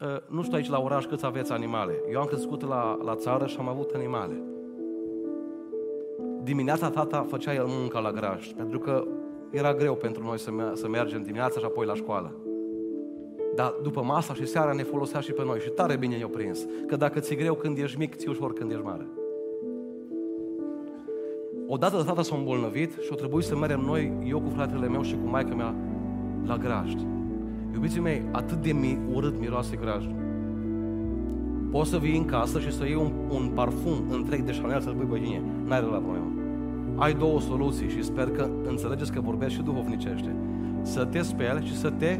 ă, nu știu aici la oraș câți aveți animale. Eu am crescut la, la țară și am avut animale. Dimineața tata făcea el munca la graj, pentru că era greu pentru noi să, să mergem dimineața și apoi la școală. Dar după masa și seara ne folosea și pe noi și tare bine i-o prins. Că dacă ți-e greu când ești mic, ți ușor când ești mare. Odată de tata s-a îmbolnăvit și o trebuie să mergem noi, eu cu fratele meu și cu maica mea, la grajd. Iubiții mei, atât de mi- urât miroase grajdul. Poți să vii în casă și să iei un, un parfum întreg de Chanel să-l pui pe tine. N-ai la problemă. Ai două soluții și sper că înțelegeți că vorbesc și duhovnicește. Să te speli și să te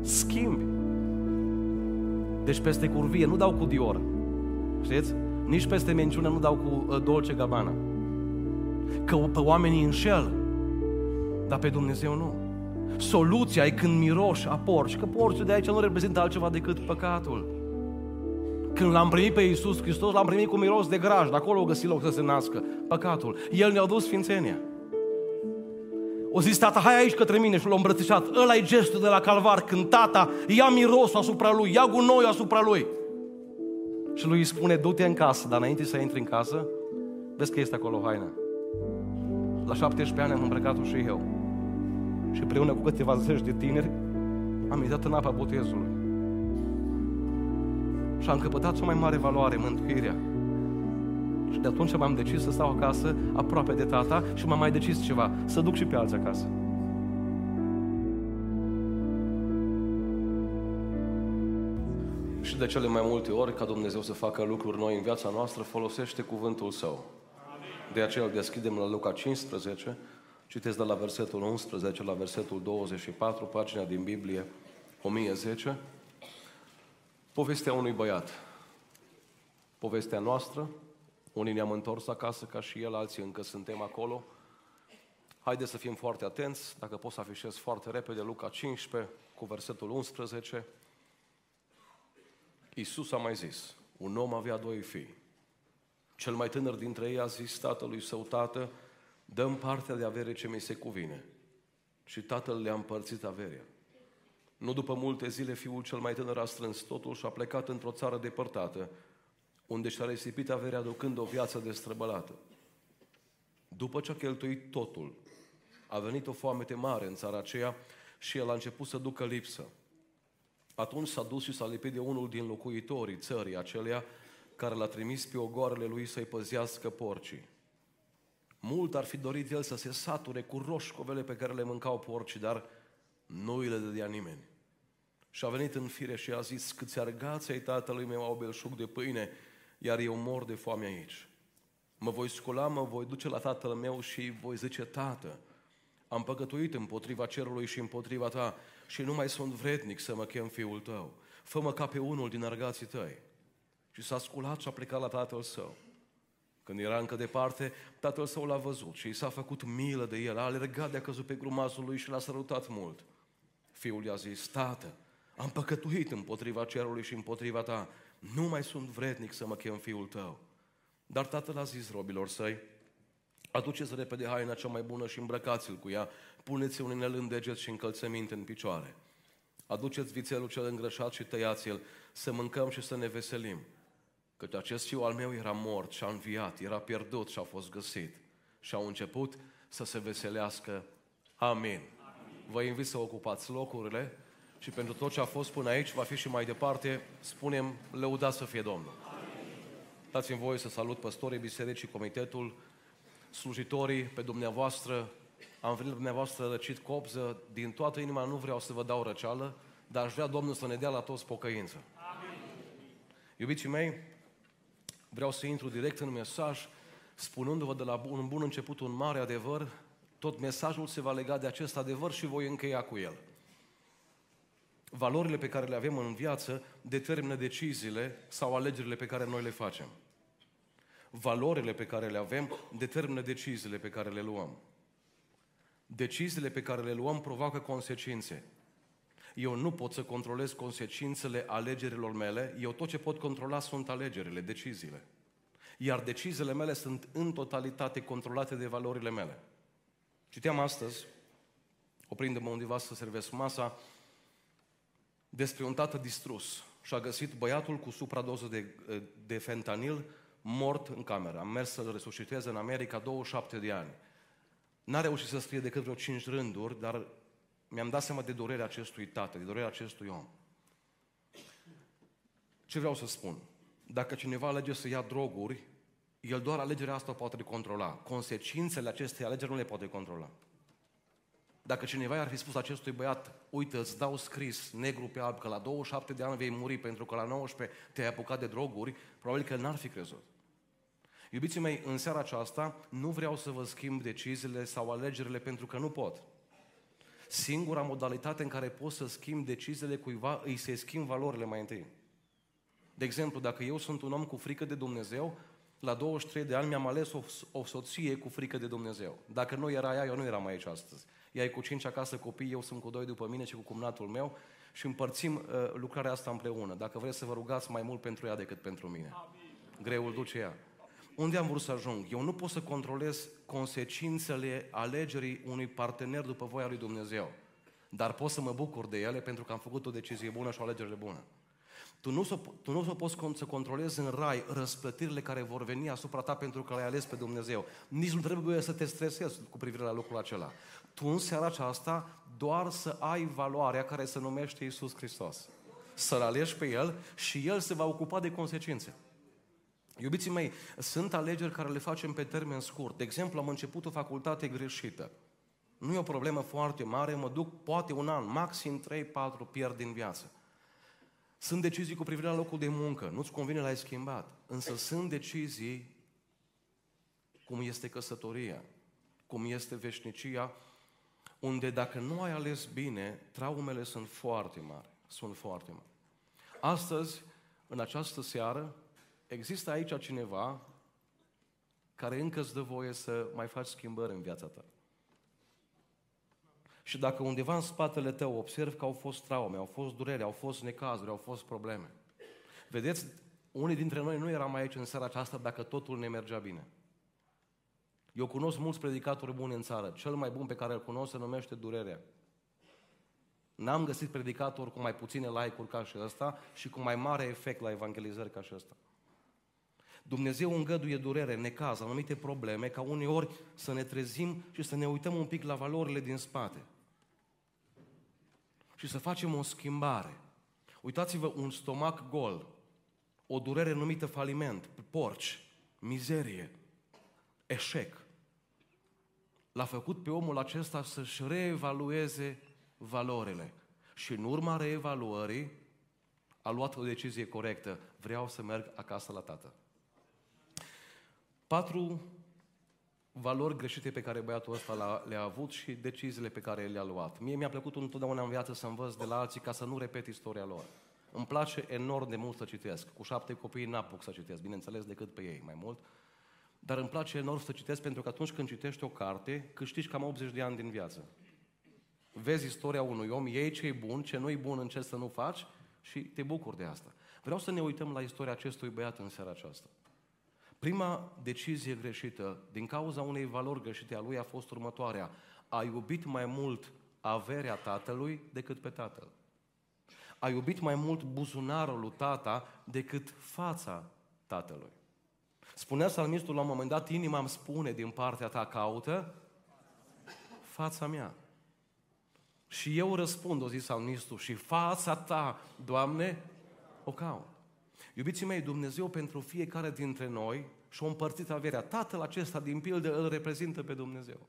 schimbi. Deci peste curvie nu dau cu Dior. Știți? Nici peste menciune nu dau cu uh, Dolce Gabbana. Că pe oamenii înșel, dar pe Dumnezeu nu. Soluția e când miroși a porci, că porcul de aici nu reprezintă altceva decât păcatul. Când l-am primit pe Iisus Hristos, l-am primit cu miros de graj, de acolo o găsi loc să se nască păcatul. El ne-a dus sfințenia. O zis tata, hai aici către mine și l-a îmbrățișat. ăla e gestul de la calvar, când tata ia mirosul asupra lui, ia gunoiul asupra lui. Și lui îi spune, du-te în casă, dar înainte să intri în casă, vezi că este acolo haina. La 17 ani am îmbrăcat-o și eu. Și împreună cu câteva zeci de tineri am intrat în apa botezului. Și am căpătat o mai mare valoare, mântuirea. Și de atunci m-am decis să stau acasă, aproape de tata, și m-am mai decis ceva, să duc și pe alții acasă. Și de cele mai multe ori, ca Dumnezeu să facă lucruri noi în viața noastră, folosește cuvântul Său. De aceea îl deschidem la Luca 15, citesc de la versetul 11 la versetul 24, pagina din Biblie 1010, povestea unui băiat. Povestea noastră, unii ne-am întors acasă ca și el, alții încă suntem acolo. Haideți să fim foarte atenți, dacă pot să afișez foarte repede, Luca 15 cu versetul 11. Iisus a mai zis, un om avea doi fii. Cel mai tânăr dintre ei a zis tatălui său, tată, dăm partea de avere ce mi se cuvine. Și tatăl le-a împărțit averea. Nu după multe zile, fiul cel mai tânăr a strâns totul și a plecat într-o țară depărtată, unde și-a risipit averea aducând o viață destrăbălată. După ce a cheltuit totul, a venit o foamete mare în țara aceea și el a început să ducă lipsă. Atunci s-a dus și s-a lipit de unul din locuitorii țării acelea care l-a trimis pe ogoarele lui să-i păzească porcii. Mult ar fi dorit el să se sature cu roșcovele pe care le mâncau porcii, dar nu îi le dădea nimeni. Și a venit în fire și a zis, câți argați ai tatălui meu au belșug de pâine, iar eu mor de foame aici. Mă voi scula, mă voi duce la tatăl meu și voi zice, tată, am păcătuit împotriva cerului și împotriva ta și nu mai sunt vrednic să mă chem fiul tău. Fă-mă ca pe unul din argații tăi. Și s-a sculat și a plecat la tatăl său. Când era încă departe, tatăl său l-a văzut și i s-a făcut milă de el, a alergat de-a căzut pe grumazul lui și l-a sărutat mult. Fiul i-a zis, tată, am păcătuit împotriva cerului și împotriva ta, nu mai sunt vrednic să mă chem fiul tău. Dar tatăl a zis robilor săi, aduceți repede haina cea mai bună și îmbrăcați-l cu ea, puneți un inel în deget și încălțăminte în picioare. Aduceți vițelul cel îngrășat și tăiați-l, să mâncăm și să ne veselim. Căci acest fiu al meu era mort și a înviat, era pierdut și a fost găsit. Și au început să se veselească. Amin. Amin. Vă invit să ocupați locurile și pentru tot ce a fost până aici, va fi și mai departe, spunem, lăudați să fie Domnul. Dați-mi voie să salut păstorii bisericii, comitetul, slujitorii, pe dumneavoastră. Am venit dumneavoastră răcit copză, din toată inima nu vreau să vă dau răceală, dar aș vrea Domnul să ne dea la toți pocăință. Amin. Iubiții mei, vreau să intru direct în mesaj, spunându-vă de la un bun început un mare adevăr, tot mesajul se va lega de acest adevăr și voi încheia cu el. Valorile pe care le avem în viață determină deciziile sau alegerile pe care noi le facem. Valorile pe care le avem determină deciziile pe care le luăm. Deciziile pe care le luăm provoacă consecințe. Eu nu pot să controlez consecințele alegerilor mele, eu tot ce pot controla sunt alegerile, deciziile. Iar deciziile mele sunt în totalitate controlate de valorile mele. Citeam astăzi, oprindu-mă undeva să servesc masa, despre un tată distrus. și a găsit băiatul cu supradoză de, de fentanil mort în cameră. Am mers să-l resusciteze în America 27 de ani. N-a reușit să scrie decât vreo 5 rânduri, dar mi-am dat seama de durerea acestui tată, de durerea acestui om. Ce vreau să spun? Dacă cineva alege să ia droguri, el doar alegerea asta poate controla. Consecințele acestei alegeri nu le poate controla. Dacă cineva ar fi spus acestui băiat, uite, îți dau scris negru pe alb că la 27 de ani vei muri pentru că la 19 te-ai apucat de droguri, probabil că el n-ar fi crezut. Iubiții mei, în seara aceasta nu vreau să vă schimb deciziile sau alegerile pentru că nu pot. Singura modalitate în care pot să schimb deciziile cuiva, îi se schimb valorile mai întâi. De exemplu, dacă eu sunt un om cu frică de Dumnezeu, la 23 de ani mi-am ales o, o soție cu frică de Dumnezeu. Dacă nu era ea, eu nu eram aici astăzi. Ea e cu cinci acasă copii, eu sunt cu doi după mine și cu cumnatul meu și împărțim uh, lucrarea asta împreună. Dacă vreți să vă rugați mai mult pentru ea decât pentru mine. Greul duce ea. Unde am vrut să ajung? Eu nu pot să controlez consecințele alegerii unui partener după voia lui Dumnezeu. Dar pot să mă bucur de ele pentru că am făcut o decizie bună și o alegere bună. Tu nu, să, tu nu să poți să controlezi în rai răsplătirile care vor veni asupra ta pentru că l-ai ales pe Dumnezeu. Nici nu trebuie să te stresezi cu privire la lucrul acela. Tu în seara aceasta doar să ai valoarea care se numește Isus Hristos. Să-L alegi pe El și El se va ocupa de consecințe. Iubiții mei, sunt alegeri care le facem pe termen scurt. De exemplu, am început o facultate greșită. Nu e o problemă foarte mare, mă duc poate un an, maxim 3-4 pierd din viață. Sunt decizii cu privire la locul de muncă, nu-ți convine, l-ai schimbat. Însă sunt decizii cum este căsătoria, cum este veșnicia, unde dacă nu ai ales bine, traumele sunt foarte mari. Sunt foarte mari. Astăzi, în această seară, există aici cineva care încă îți dă voie să mai faci schimbări în viața ta. Și dacă undeva în spatele tău observi că au fost traume, au fost durere, au fost necazuri, au fost probleme. Vedeți, unii dintre noi nu eram aici în seara aceasta dacă totul ne mergea bine. Eu cunosc mulți predicatori buni în țară. Cel mai bun pe care îl cunosc se numește durerea. N-am găsit predicator cu mai puține like-uri ca și ăsta și cu mai mare efect la evangelizări ca și ăsta. Dumnezeu îngăduie durere, necaz, anumite probleme, ca uneori să ne trezim și să ne uităm un pic la valorile din spate. Și să facem o schimbare. Uitați-vă, un stomac gol, o durere numită faliment, porci, mizerie, eșec. L-a făcut pe omul acesta să-și reevalueze valorile. Și în urma reevaluării a luat o decizie corectă. Vreau să merg acasă la tată. Patru valori greșite pe care băiatul ăsta le-a avut și deciziile pe care le-a luat. Mie mi-a plăcut întotdeauna în viață să învăț de la alții ca să nu repet istoria lor. Îmi place enorm de mult să citesc. Cu șapte copii n-apuc să citesc, bineînțeles, decât pe ei mai mult. Dar îmi place enorm să citesc pentru că atunci când citești o carte, câștigi cam 80 de ani din viață. Vezi istoria unui om, iei ce e bun, ce nu e bun, încerci să nu faci și te bucuri de asta. Vreau să ne uităm la istoria acestui băiat în seara aceasta. Prima decizie greșită, din cauza unei valori greșite a lui, a fost următoarea. A iubit mai mult averea tatălui decât pe tatăl. A iubit mai mult buzunarul lui tata decât fața tatălui. Spunea salmistul la un moment dat, inima îmi spune din partea ta, caută fața mea. Și eu răspund, o zis salmistul, și fața ta, Doamne, o caut. Iubiții mei, Dumnezeu pentru fiecare dintre noi și-a împărțit averea. Tatăl acesta din pildă îl reprezintă pe Dumnezeu.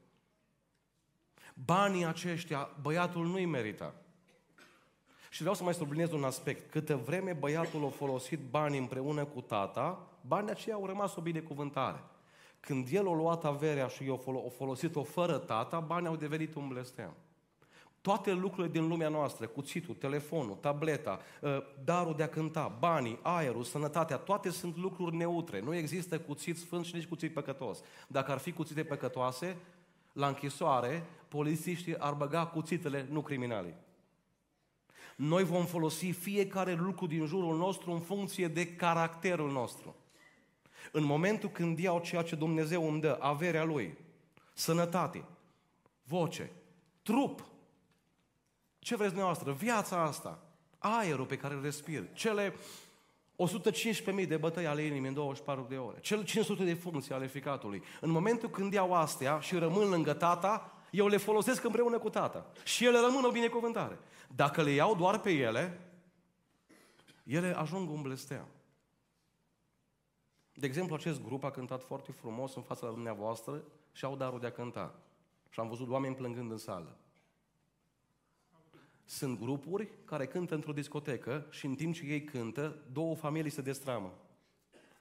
Banii aceștia, băiatul nu-i merita. Și vreau să mai subliniez un aspect. Câtă vreme băiatul a folosit banii împreună cu tata, banii aceia au rămas o binecuvântare. Când el a luat averea și i-a folosit-o fără tata, banii au devenit un blestem. Toate lucrurile din lumea noastră, cuțitul, telefonul, tableta, ă, darul de a cânta, banii, aerul, sănătatea, toate sunt lucruri neutre. Nu există cuțit sfânt și nici cuțit păcătos. Dacă ar fi cuțite păcătoase, la închisoare, polițiștii ar băga cuțitele, nu criminalii. Noi vom folosi fiecare lucru din jurul nostru în funcție de caracterul nostru. În momentul când iau ceea ce Dumnezeu îmi dă, averea Lui, sănătate, voce, trup, ce vreți dumneavoastră? Viața asta. aerul pe care îl respir, cele 115.000 de bătăi ale inimii în 24 de ore, cele 500 de funcții ale ficatului. În momentul când iau astea și rămân lângă tata, eu le folosesc împreună cu tata. Și ele rămân o binecuvântare. Dacă le iau doar pe ele, ele ajung un blestem. De exemplu, acest grup a cântat foarte frumos în fața dumneavoastră și au darul de a cânta. Și am văzut oameni plângând în sală. Sunt grupuri care cântă într-o discotecă și în timp ce ei cântă, două familii se destramă.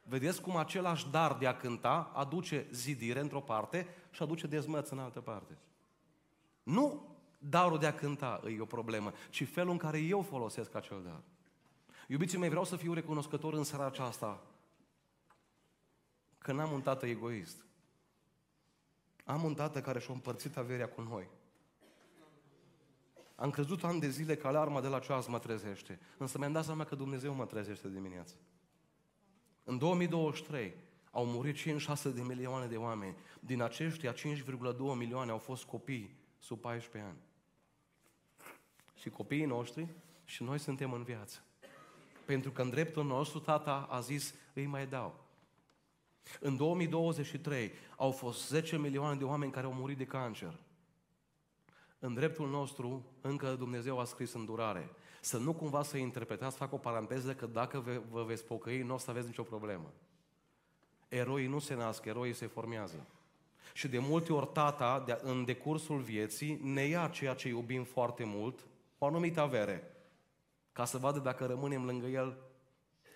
Vedeți cum același dar de a cânta aduce zidire într-o parte și aduce dezmăț în altă parte. Nu darul de a cânta e o problemă, ci felul în care eu folosesc acel dar. Iubiții mei, vreau să fiu recunoscător în seara aceasta că n-am un tată egoist. Am un tată care și-a împărțit averea cu noi. Am crezut ani de zile că alarma de la ceas mă trezește. Însă mi-am dat seama că Dumnezeu mă trezește dimineața. În 2023 au murit 56 de milioane de oameni. Din aceștia, 5,2 milioane au fost copii sub 14 ani. Și copiii noștri și noi suntem în viață. Pentru că în dreptul nostru tata a zis, îi mai dau. În 2023 au fost 10 milioane de oameni care au murit de cancer. În dreptul nostru, încă Dumnezeu a scris îndurare. Să nu cumva să interpretați, fac o paranteză, că dacă vă veți pocăi, nu o să aveți nicio problemă. Eroii nu se nasc, eroii se formează. Și de multe ori tata, de, în decursul vieții, ne ia ceea ce iubim foarte mult, o anumită avere, ca să vadă dacă rămânem lângă el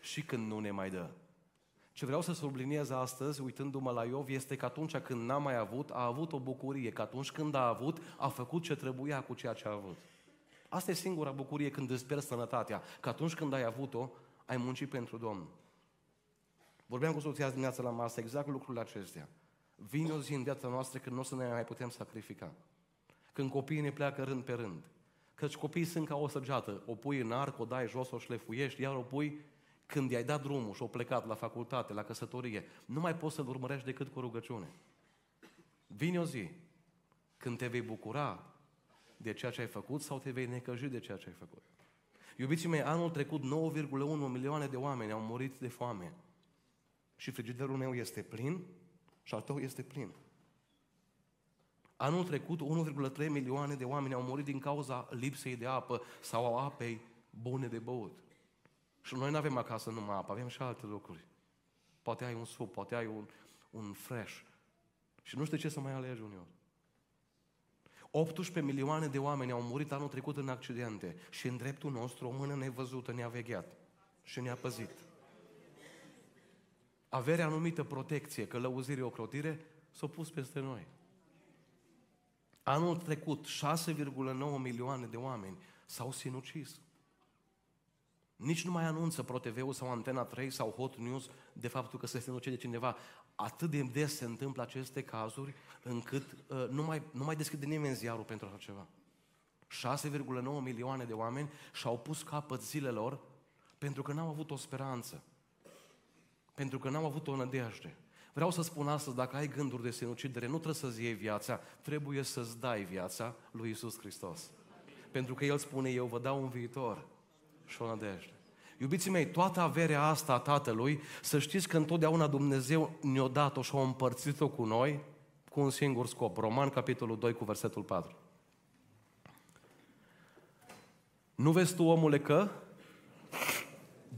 și când nu ne mai dă. Ce vreau să subliniez astăzi, uitându-mă la Iov, este că atunci când n-a mai avut, a avut o bucurie, că atunci când a avut, a făcut ce trebuia cu ceea ce a avut. Asta e singura bucurie când îți pierzi sănătatea, că atunci când ai avut-o, ai muncit pentru Domnul. Vorbeam cu soția dimineața la masă exact lucrurile acestea. Vine o zi în viața noastră când nu o să ne mai putem sacrifica. Când copiii ne pleacă rând pe rând. Căci copiii sunt ca o săgeată. O pui în arc, o dai jos, o șlefuiești, iar o pui când i-ai dat drumul și o plecat la facultate, la căsătorie. Nu mai poți să-l urmărești decât cu rugăciune. Vine o zi când te vei bucura de ceea ce ai făcut sau te vei necăji de ceea ce ai făcut. Iubiții mei, anul trecut 9,1 milioane de oameni au murit de foame. Și frigiderul meu este plin și al tău este plin. Anul trecut 1,3 milioane de oameni au murit din cauza lipsei de apă sau a apei bune de băut. Și noi nu avem acasă numai apă, avem și alte lucruri. Poate ai un sup, poate ai un, un fresh. Și nu știu ce să mai alegi uneori. 18 milioane de oameni au murit anul trecut în accidente și în dreptul nostru o mână nevăzută ne-a vegheat și ne-a păzit. Averea anumită protecție, călăuzire, ocrotire, s-a pus peste noi. Anul trecut, 6,9 milioane de oameni s-au sinucis. Nici nu mai anunță ProTV-ul sau Antena 3 sau Hot News de faptul că se sinucide cineva. Atât de des se întâmplă aceste cazuri încât uh, nu, mai, nu mai deschide nimeni ziarul pentru așa ceva. 6,9 milioane de oameni și-au pus capăt zilelor pentru că n-au avut o speranță. Pentru că n-au avut o nădejde. Vreau să spun astăzi, dacă ai gânduri de sinucidere, nu trebuie să-ți iei viața, trebuie să-ți dai viața lui Isus Hristos. Pentru că El spune, eu vă dau un viitor și o nădejde. Iubiții mei, toată averea asta a Tatălui, să știți că întotdeauna Dumnezeu ne-a dat-o și a împărțit-o cu noi cu un singur scop. Roman, capitolul 2, cu versetul 4. Nu vezi tu, omule, că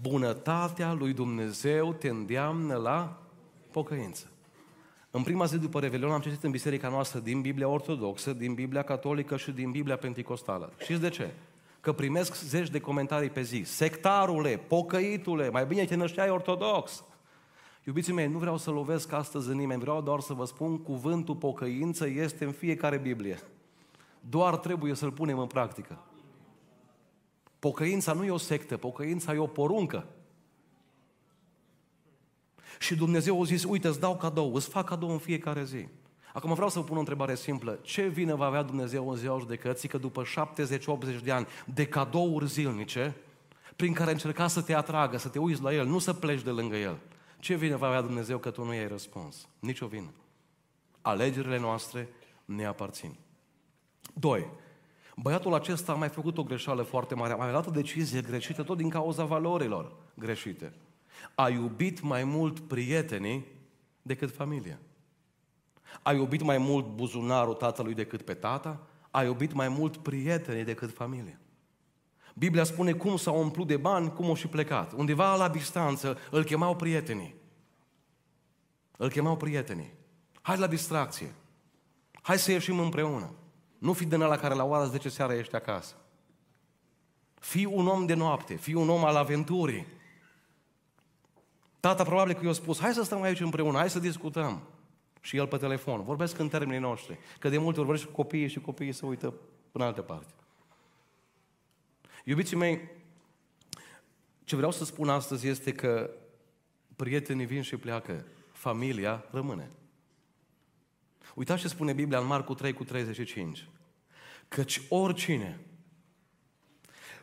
bunătatea lui Dumnezeu te îndeamnă la pocăință. În prima zi după Revelion am citit în biserica noastră din Biblia Ortodoxă, din Biblia Catolică și din Biblia Pentecostală. Știți de ce? Că primesc zeci de comentarii pe zi. Sectarule, pocăitule, mai bine te nășteai ortodox. Iubiții mei, nu vreau să lovesc astăzi în nimeni, vreau doar să vă spun, cuvântul pocăință este în fiecare Biblie. Doar trebuie să-l punem în practică. Pocăința nu e o sectă, pocăința e o poruncă. Și Dumnezeu a zis, uite, îți dau cadou, îți fac cadou în fiecare zi. Acum vreau să vă pun o întrebare simplă. Ce vină va avea Dumnezeu în ziua judecății că după 70-80 de ani de cadouri zilnice, prin care încerca să te atragă, să te uiți la El, nu să pleci de lângă El. Ce vină va avea Dumnezeu că tu nu i-ai răspuns? Nici o vină. Alegerile noastre ne aparțin. Doi. Băiatul acesta a mai făcut o greșeală foarte mare, a mai luat o decizie greșită tot din cauza valorilor greșite. A iubit mai mult prietenii decât familia. A iubit mai mult buzunarul tatălui decât pe tata, a iubit mai mult prietenii decât familia. Biblia spune cum s-a umplut de bani, cum au și plecat. Undeva la distanță îl chemau prietenii. Îl chemau prietenii. Hai la distracție. Hai să ieșim împreună. Nu fi din la care la ora 10 seara ești acasă. Fii un om de noapte, fii un om al aventurii. Tata probabil că i-a spus, hai să stăm aici împreună, hai să discutăm. Și el pe telefon. Vorbesc în termenii noștri. Că de multe ori vorbești cu copiii și copiii se uită în altă parte. Iubiții mei, ce vreau să spun astăzi este că prietenii vin și pleacă, familia rămâne. Uitați ce spune Biblia în Marcu 3 cu 35. Căci oricine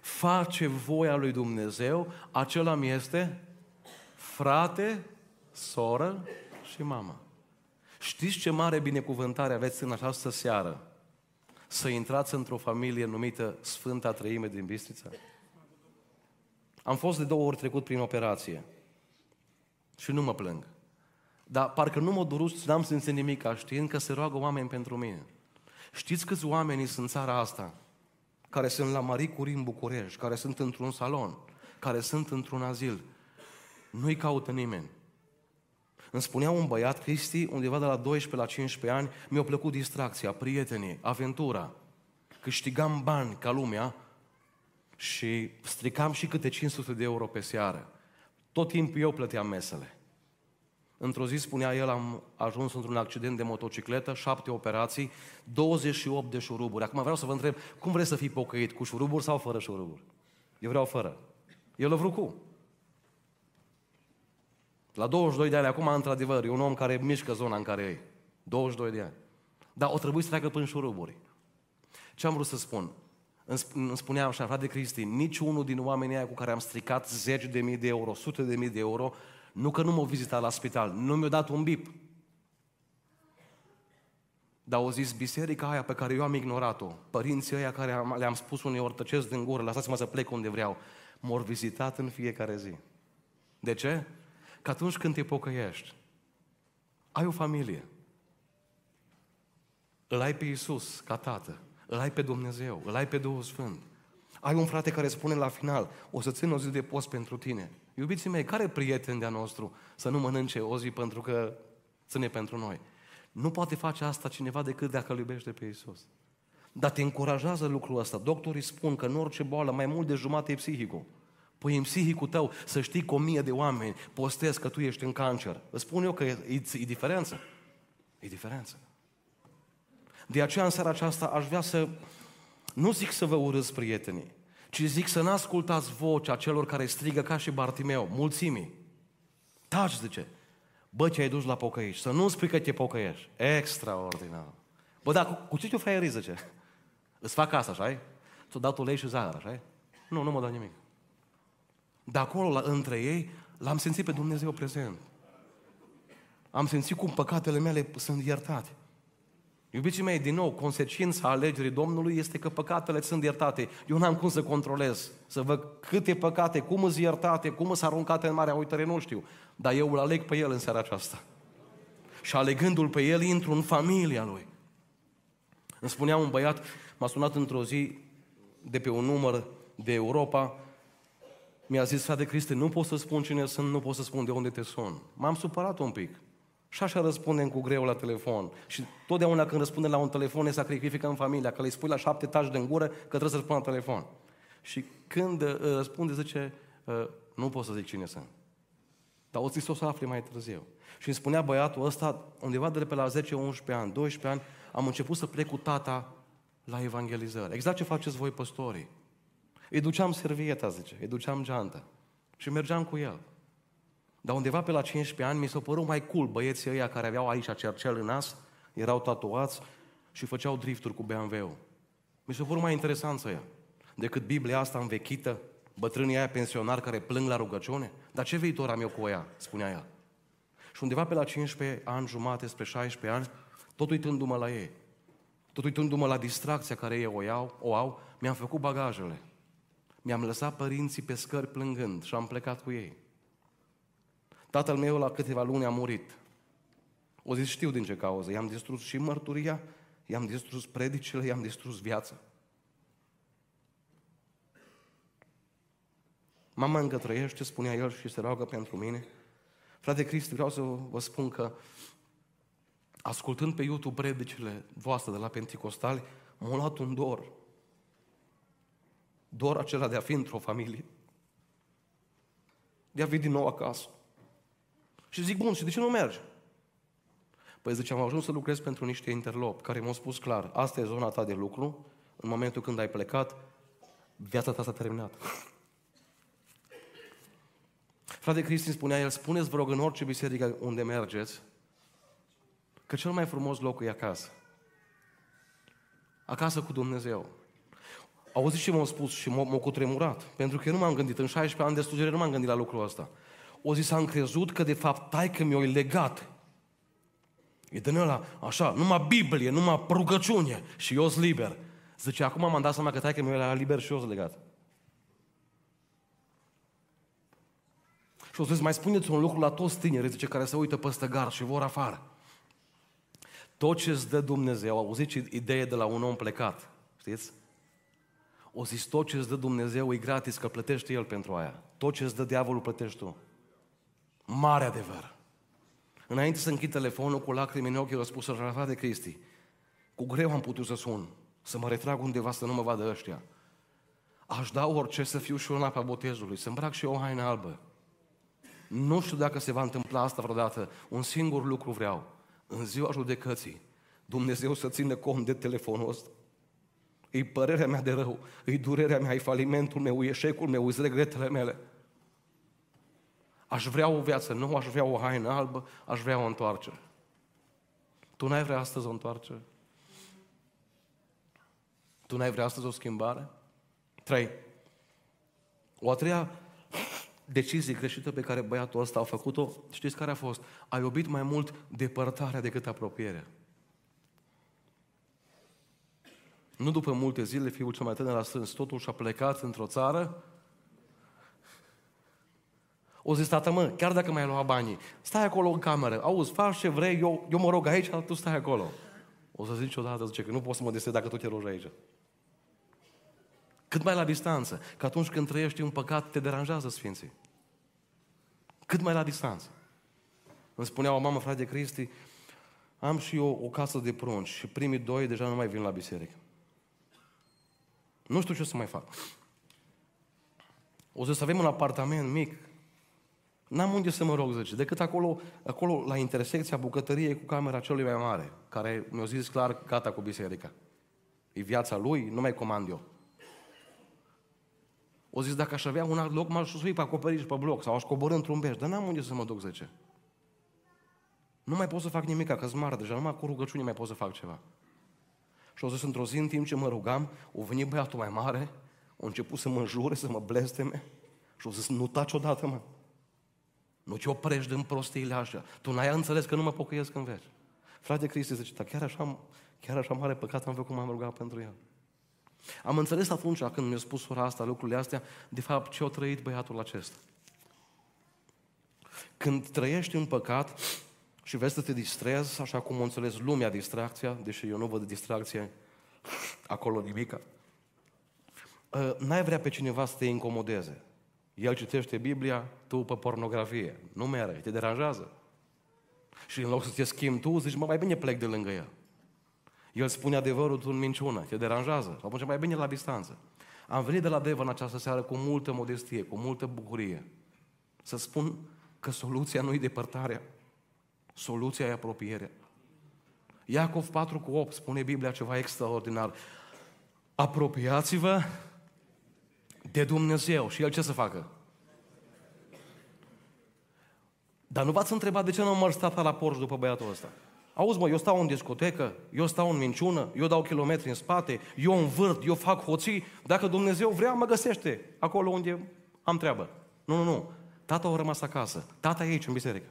face voia lui Dumnezeu, acela mi este frate, soră și mamă. Știți ce mare binecuvântare aveți în această seară? Să intrați într-o familie numită Sfânta Trăime din Bistrița? Am fost de două ori trecut prin operație și nu mă plâng. Dar parcă nu mă durut, n-am simțit nimic, știind că se roagă oameni pentru mine. Știți câți oameni sunt în țara asta? Care sunt la Marie Curie în București, care sunt într-un salon, care sunt într-un azil. Nu-i caută nimeni. Îmi spunea un băiat, Cristi, undeva de la 12 la 15 ani, mi-a plăcut distracția, prietenii, aventura. Câștigam bani ca lumea și stricam și câte 500 de euro pe seară. Tot timpul eu plăteam mesele. Într-o zi, spunea el, am ajuns într-un accident de motocicletă, șapte operații, 28 de șuruburi. Acum vreau să vă întreb, cum vreți să fii pocăit, cu șuruburi sau fără șuruburi? Eu vreau fără. El a vrut cu. La 22 de ani, acum, într-adevăr, e un om care mișcă zona în care e. 22 de ani. Dar o trebuie să treacă până șuruburi. Ce am vrut să spun? Îmi spunea așa, frate Cristi, niciunul din oamenii aia cu care am stricat zeci de mii de euro, sute de mii de euro, nu că nu m-au vizitat la spital, nu mi-a dat un bip. Dar au zis, biserica aia pe care eu am ignorat-o, părinții ăia care le-am spus uneori, tăcesc din gură, lăsați-mă să plec unde vreau, m-au vizitat în fiecare zi. De ce? Că atunci când te pocăiești, ai o familie. Îl ai pe Iisus ca tată, îl ai pe Dumnezeu, îl ai pe Duhul Sfânt. Ai un frate care spune la final, o să țin o zi de post pentru tine. Iubiții mei, care prieten de-a nostru să nu mănânce o zi pentru că ține pentru noi? Nu poate face asta cineva decât dacă îl iubește pe Iisus. Dar te încurajează lucrul ăsta. Doctorii spun că în orice boală mai mult de jumate e psihicul. Păi în psihicul tău să știi că o mie de oameni postez că tu ești în cancer. Îți spun eu că e, e, e diferență. E diferență. De aceea în seara aceasta aș vrea să, nu zic să vă urâți prietenii, ci zic să n-ascultați vocea celor care strigă ca și Bartimeu, mulțimii. Taci, zice, bă, ce ai dus la pocăiești, să nu spui că te pocăiești. Extraordinar. Bă, dar cu, cu ce te fraieri, zice? Îți fac asta, așa Ți-o dat ulei și zahăr, așa Nu, nu mă dă nimic. De acolo, la, între ei, l-am simțit pe Dumnezeu prezent. Am simțit cum păcatele mele sunt iertate. Iubiții mei, din nou, consecința alegerii Domnului este că păcatele sunt iertate. Eu n-am cum să controlez, să văd câte păcate, cum sunt iertate, cum sunt aruncate în marea uitare, nu știu. Dar eu îl aleg pe El în seara aceasta. Și alegându-L pe El, intru în familia Lui. Îmi spunea un băiat, m-a sunat într-o zi de pe un număr de Europa, mi-a zis, frate Cristi, nu pot să spun cine sunt, nu pot să spun de unde te sun. M-am supărat un pic. Și așa răspundem cu greu la telefon. Și totdeauna când răspundem la un telefon ne sacrifică în familia, că le spui la șapte tași de gură că trebuie să răspundă la telefon. Și când uh, răspunde, zice, uh, nu pot să zic cine sunt. Dar o zis o să afli mai târziu. Și îmi spunea băiatul ăsta, undeva de pe la 10-11 ani, 12 ani, am început să plec cu tata la evangelizări. Exact ce faceți voi, păstorii. Îi duceam servieta, zice, îi duceam geanta. Și mergeam cu el. Dar undeva pe la 15 ani mi s-a părut mai cool băieții ăia care aveau aici cercel în nas, erau tatuați și făceau drifturi cu BMW-ul. Mi s-a părut mai interesant să ia decât Biblia asta învechită, bătrânii aia pensionari care plâng la rugăciune. Dar ce viitor am eu cu ea, spunea ea. Și undeva pe la 15 ani, jumate, spre 16 ani, tot uitându-mă la ei, tot uitându-mă la distracția care ei o, iau, o au, mi-am făcut bagajele. Mi-am lăsat părinții pe scări plângând și am plecat cu ei. Tatăl meu la câteva luni a murit. O zis, știu din ce cauză. I-am distrus și mărturia, i-am distrus predicile, i-am distrus viața. Mama încă trăiește, spunea el și se roagă pentru mine. Frate Cristi, vreau să vă spun că ascultând pe YouTube predicile voastre de la Pentecostali, m-a luat un dor. Dor acela de a fi într-o familie. De a fi din nou acasă. Și zic, bun, și de ce nu mergi? Păi zice, am ajuns să lucrez pentru niște interlopi care mi-au spus clar, asta e zona ta de lucru, în momentul când ai plecat, viața ta s-a terminat. Frate Cristi spunea el, spuneți vă rog în orice biserică unde mergeți, că cel mai frumos loc e acasă. Acasă cu Dumnezeu. Auziți ce m-au spus și m-au cutremurat? Pentru că eu nu m-am gândit, în 16 ani de studiere nu m-am gândit la lucrul ăsta. O zis, am crezut că de fapt tai că mi-o legat. E din ăla, așa, numai Biblie, numai rugăciune și eu sunt liber. Zice, acum m-am dat seama că tai că mi-o liber și eu sunt legat. Și o să mai spuneți un lucru la toți tinerii, zice, care se uită peste gar și vor afară. Tot ce îți dă Dumnezeu, auziți ideea de la un om plecat, știți? O zis, tot ce îți dă Dumnezeu e gratis, că plătește El pentru aia. Tot ce îți dă diavolul, plătești tu. Mare adevăr. Înainte să închid telefonul, cu lacrimi în ochi, eu răspuns să de Cristi. Cu greu am putut să sun, să mă retrag undeva să nu mă vadă ăștia. Aș da orice să fiu și eu în apa botezului, să îmbrac și eu o haină albă. Nu știu dacă se va întâmpla asta vreodată. Un singur lucru vreau. În ziua judecății, Dumnezeu să țină cont de telefonul ăsta. E părerea mea de rău, e durerea mea, e falimentul meu, e eșecul meu, e regretele mele. Aș vrea o viață nouă, aș vrea o haină albă, aș vrea o întoarcere. Tu n-ai vrea astăzi o întoarcere? Tu n-ai vrea astăzi o schimbare? Trei. O a treia decizie greșită pe care băiatul ăsta a făcut-o, știți care a fost? A iubit mai mult depărtarea decât apropierea. Nu după multe zile, fiul cel mai tânăr a strâns totul și a plecat într-o țară. O zis, tată, mă, chiar dacă mai luat banii, stai acolo în cameră, auzi, faci ce vrei, eu, eu mă rog aici, tu stai acolo. O să zici odată, zice, că nu poți să mă desed dacă tu te rogi aici. Cât mai la distanță. Că atunci când trăiești un păcat, te deranjează Sfinții. Cât mai la distanță. Îmi spunea o mamă, frate Cristi, am și eu o casă de prunci și primii doi deja nu mai vin la biserică. Nu știu ce să mai fac. O să avem un apartament mic. N-am unde să mă rog, zice, decât acolo, acolo la intersecția bucătăriei cu camera celui mai mare, care mi-a zis clar, gata cu biserica. E viața lui, nu mai comand eu. O zis, dacă aș avea un alt loc, m-aș susui pe acoperiș pe bloc sau aș coborâ într-un beș, dar n-am unde să mă duc, zice. Nu mai pot să fac nimic, că sunt deja, numai cu rugăciune mai pot să fac ceva. Și o zis, într-o zi, în timp ce mă rugam, o venit băiatul mai mare, a început să mă jure, să mă blesteme și o zis, nu taci odată, mă. Nu te oprești din prostiile așa. Tu n-ai înțeles că nu mă pocăiesc în veci. Frate Cristi zice, dar chiar așa, chiar așa mare păcat am făcut, m-am rugat pentru el. Am înțeles atunci când mi-a spus sora asta, lucrurile astea, de fapt ce a trăit băiatul acesta. Când trăiești în păcat și vezi să te distrezi, așa cum o înțeles lumea distracția, deși eu nu văd distracție acolo nimica, ă, n-ai vrea pe cineva să te incomodeze. El citește Biblia, tu pe pornografie. Nu mere, te deranjează. Și în loc să te schimbi tu, zici, mă, mai bine plec de lângă el. El spune adevărul, tu în minciună, te deranjează. Atunci mai bine la distanță. Am venit de la Deva în această seară cu multă modestie, cu multă bucurie. Să spun că soluția nu e depărtarea, soluția e apropierea. Iacov 4 cu 8 spune Biblia ceva extraordinar. Apropiați-vă de Dumnezeu și El ce să facă? Dar nu v-ați întrebat de ce nu am mers tata la porș după băiatul ăsta? Auzi mă, eu stau în discotecă, eu stau în minciună, eu dau kilometri în spate, eu învârt, eu fac hoții. Dacă Dumnezeu vrea, mă găsește acolo unde am treabă. Nu, nu, nu. Tata a rămas acasă. Tata e aici, în biserică.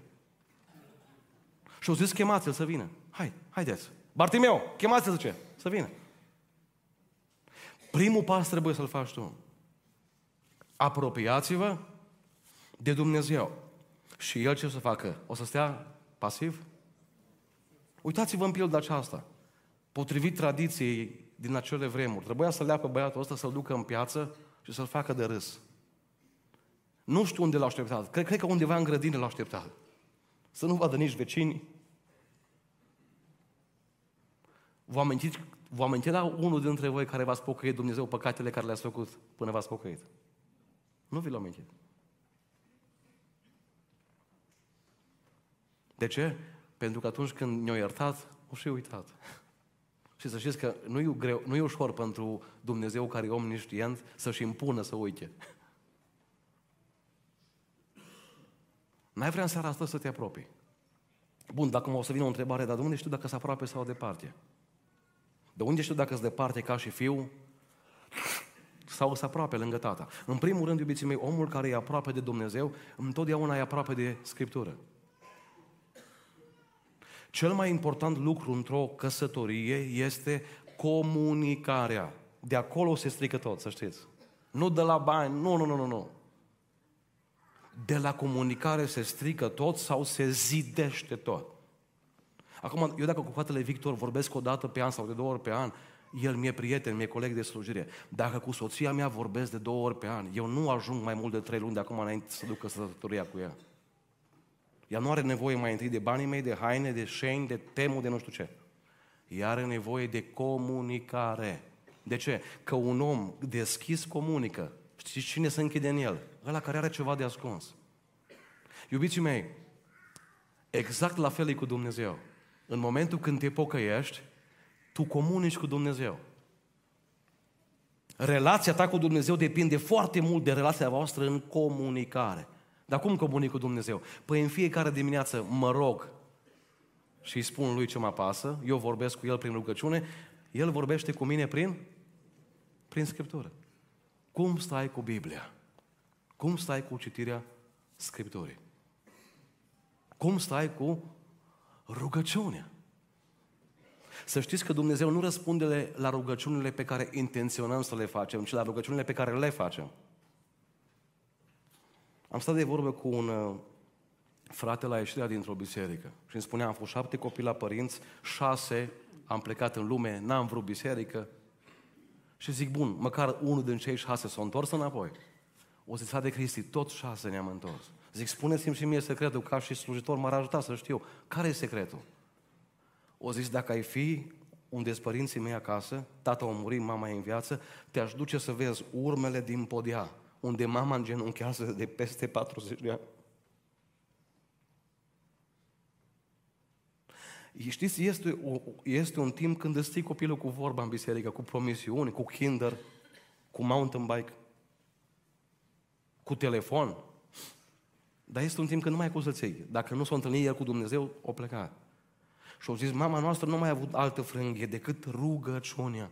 Și au zis, chemați-l să vină. Hai, haideți. Bartimeu, chemați zice, să vină. Primul pas trebuie să-l faci tu. Apropiați-vă de Dumnezeu. Și El ce o să facă? O să stea pasiv? Uitați-vă în pilda aceasta. Potrivit tradiției din acele vremuri, trebuia să lea pe băiatul ăsta, să-l ducă în piață și să-l facă de râs. Nu știu unde l-a așteptat. Cred, cred că undeva în grădină l-a așteptat. Să nu vadă nici vecinii. Vă amintiți, vă amintiți la unul dintre voi care v-a spocăit Dumnezeu păcatele care le-ați făcut până v-ați spocăit? Nu vi l-am amintit. De ce? Pentru că atunci când ne-a iertat, o și uitat. Și să știți că nu e, greu, nu e ușor pentru Dumnezeu care e om neștient să-și impună să uite. N-ai vrea în seara asta să te apropii. Bun, dacă o să vină o întrebare, dar de unde știu dacă sunt aproape sau departe? De unde știu dacă sunt departe ca și fiu sau sunt aproape lângă tata? În primul rând, iubiții mei, omul care e aproape de Dumnezeu, întotdeauna e aproape de Scriptură. Cel mai important lucru într-o căsătorie este comunicarea. De acolo se strică tot, să știți. Nu de la bani, nu, nu, nu, nu, nu. De la comunicare se strică tot sau se zidește tot. Acum, eu dacă cu fratele Victor vorbesc o dată pe an sau de două ori pe an, el mi-e prieten, mi-e coleg de slujire. Dacă cu soția mea vorbesc de două ori pe an, eu nu ajung mai mult de trei luni de acum înainte să ducă sătătoria cu ea. Ea nu are nevoie mai întâi de banii mei, de haine, de șeni, de temul, de nu știu ce. Ea are nevoie de comunicare. De ce? Că un om deschis comunică. Știți cine se închide în el? Ăla care are ceva de ascuns. Iubiții mei, exact la fel e cu Dumnezeu. În momentul când te pocăiești, tu comunici cu Dumnezeu. Relația ta cu Dumnezeu depinde foarte mult de relația voastră în comunicare. Dar cum comunic cu Dumnezeu? Păi în fiecare dimineață mă rog și îi spun lui ce mă pasă, eu vorbesc cu el prin rugăciune, el vorbește cu mine prin, prin Scriptură. Cum stai cu Biblia? Cum stai cu citirea Scripturii? Cum stai cu rugăciunea? Să știți că Dumnezeu nu răspunde la rugăciunile pe care intenționăm să le facem, ci la rugăciunile pe care le facem. Am stat de vorbă cu un uh, frate la ieșirea dintr-o biserică și îmi spunea, am fost șapte copii la părinți, șase am plecat în lume, n-am vrut biserică. Și zic, bun, măcar unul din cei șase s-a întors înapoi. O să de Cristi, toți șase ne-am întors. Zic, spuneți-mi și mie secretul, ca și slujitor m-ar ajuta să știu. Care e secretul? O zis, dacă ai fi unde sunt părinții mei acasă, tata a murit, mama e în viață, te-aș duce să vezi urmele din podea unde mama îngenunchează de peste 40 de ani. Știți, este, o, este un timp când îți ții copilul cu vorba în biserică, cu promisiuni, cu kinder, cu mountain bike, cu telefon. Dar este un timp când nu mai ai cum să-ți iei. Dacă nu s-a întâlnit el cu Dumnezeu, o pleca. Și au zis, mama noastră nu mai a avut altă frânghie decât rugăciunea.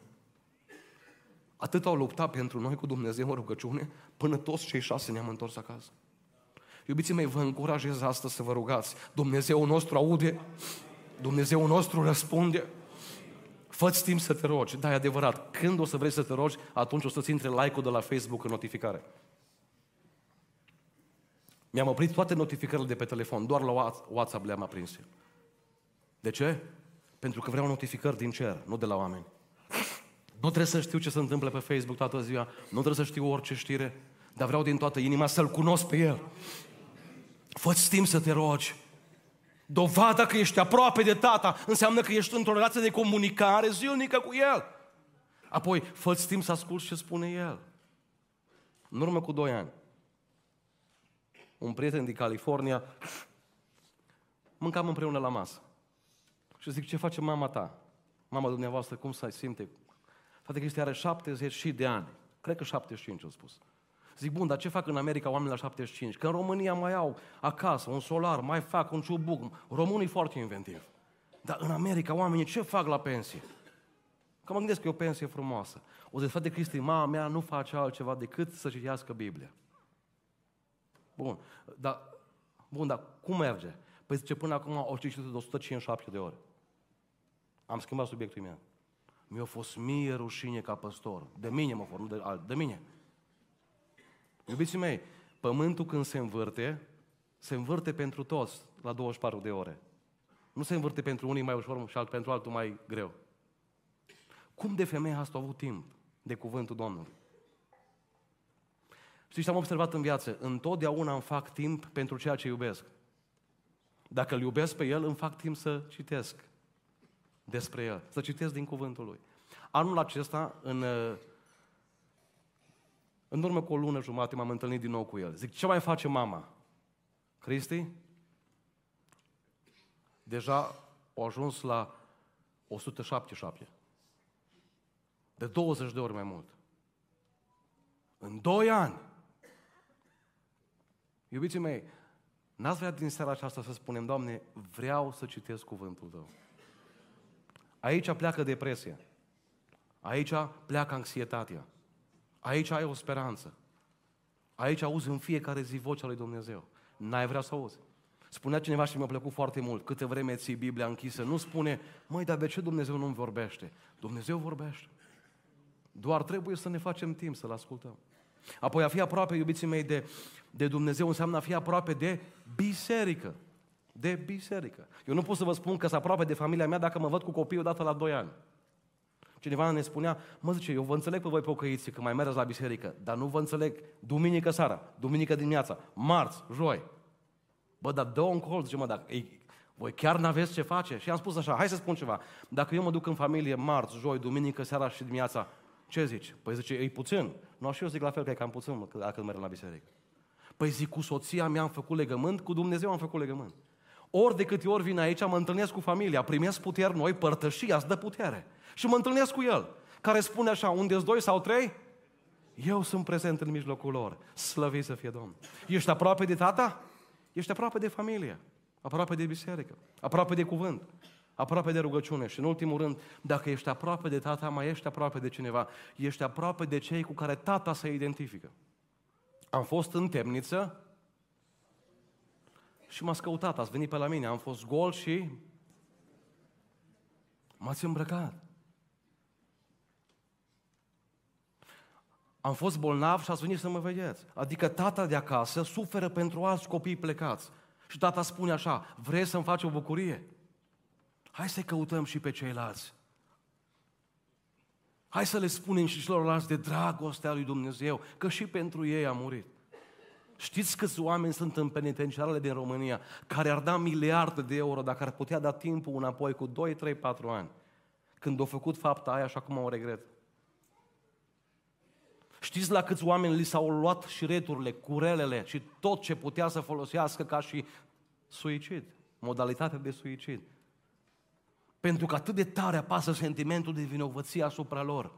Atât au luptat pentru noi cu Dumnezeu în rugăciune, până toți cei șase ne-am întors acasă. Iubiții mei, vă încurajez astăzi să vă rugați. Dumnezeu nostru aude, Dumnezeu nostru răspunde. Fă-ți timp să te rogi. Da, e adevărat. Când o să vrei să te rogi, atunci o să-ți intre like-ul de la Facebook în notificare. Mi-am oprit toate notificările de pe telefon, doar la WhatsApp le-am aprins. De ce? Pentru că vreau notificări din cer, nu de la oameni. Nu trebuie să știu ce se întâmplă pe Facebook toată ziua, nu trebuie să știu orice știre, dar vreau din toată inima să-L cunosc pe El. Fă-ți timp să te rogi. Dovada că ești aproape de tata înseamnă că ești într-o relație de comunicare zilnică cu El. Apoi, fă-ți timp să asculți ce spune El. În urmă cu doi ani, un prieten din California, mâncam împreună la masă. Și zic, ce face mama ta? Mama dumneavoastră, cum să simte? Frate Cristi are 70 și de ani. Cred că 75, au spus. Zic, bun, dar ce fac în America oamenii la 75? Că în România mai au acasă un solar, mai fac un ciubuc. Românii foarte inventiv. Dar în America oamenii ce fac la pensie? Că mă gândesc că e o pensie frumoasă. O să frate Cristi, mama mea nu face altceva decât să citească Biblia. Bun, dar, bun, dar cum merge? Păi zice, până acum o citit de 157 de ore. Am schimbat subiectul meu. Mi-a fost mie rușine ca păstor. De mine mă nu de alt, de mine. Iubiții mei, pământul când se învârte, se învârte pentru toți la 24 de ore. Nu se învârte pentru unii mai ușor și alt, pentru altul mai greu. Cum de femeia asta a avut timp de cuvântul Domnului? Știți, am observat în viață, întotdeauna îmi fac timp pentru ceea ce iubesc. Dacă îl iubesc pe el, îmi fac timp să citesc despre el, să citesc din cuvântul lui. Anul acesta, în, în urmă cu o lună jumate, m-am întâlnit din nou cu el. Zic, ce mai face mama? Cristi? Deja au ajuns la 177. De 20 de ori mai mult. În 2 ani. Iubiții mei, n-ați vrea din seara aceasta să spunem, Doamne, vreau să citesc cuvântul Tău. Aici pleacă depresia. Aici pleacă anxietatea. Aici ai o speranță. Aici auzi în fiecare zi vocea lui Dumnezeu. N-ai vrea să auzi. Spunea cineva și mi-a plăcut foarte mult, câte vreme ții Biblia închisă, nu spune, măi, dar de ce Dumnezeu nu vorbește? Dumnezeu vorbește. Doar trebuie să ne facem timp să-L ascultăm. Apoi a fi aproape, iubiții mei, de, de Dumnezeu înseamnă a fi aproape de biserică. De biserică. Eu nu pot să vă spun că sunt aproape de familia mea dacă mă văd cu copiii odată la 2 ani. Cineva ne spunea, mă zice, eu vă înțeleg pe voi pocăiți că mai mergeți la biserică, dar nu vă înțeleg duminică seara, duminică dimineața, marți, joi. Bă, dar dă un colț, zice, mă, dacă ei, voi chiar n-aveți ce face? Și am spus așa, hai să spun ceva. Dacă eu mă duc în familie marți, joi, duminică, seara și dimineața, ce zici? Păi zice, e puțin. Nu, și eu zic la fel că e cam puțin dacă merg la biserică. Păi zic, cu soția mea am făcut legământ, cu Dumnezeu am făcut legământ. Ori de câte ori vin aici, mă întâlnesc cu familia, primesc puteri noi, părtășia îți dă putere. Și mă întâlnesc cu el, care spune așa, unde doi sau trei, eu sunt prezent în mijlocul lor. Slăvit să fie Domnul. Ești aproape de tata? Ești aproape de familie, aproape de biserică, aproape de cuvânt, aproape de rugăciune. Și în ultimul rând, dacă ești aproape de tata, mai ești aproape de cineva. Ești aproape de cei cu care tata se identifică. Am fost în temniță și m-ați căutat, ați venit pe la mine. Am fost gol și m-ați îmbrăcat. Am fost bolnav și ați venit să mă vedeți. Adică tata de acasă suferă pentru alți copii plecați. Și tata spune așa, vrei să-mi faci o bucurie? Hai să căutăm și pe ceilalți. Hai să le spunem și celorlalți de dragostea lui Dumnezeu, că și pentru ei a murit. Știți câți oameni sunt în penitenciarele din România care ar da miliarde de euro dacă ar putea da timpul înapoi cu 2, 3, 4 ani, când au făcut fapta aia și acum o regret. Știți la câți oameni li s-au luat și returile, curelele și tot ce putea să folosească ca și suicid, modalitatea de suicid. Pentru că atât de tare apasă sentimentul de vinovăție asupra lor,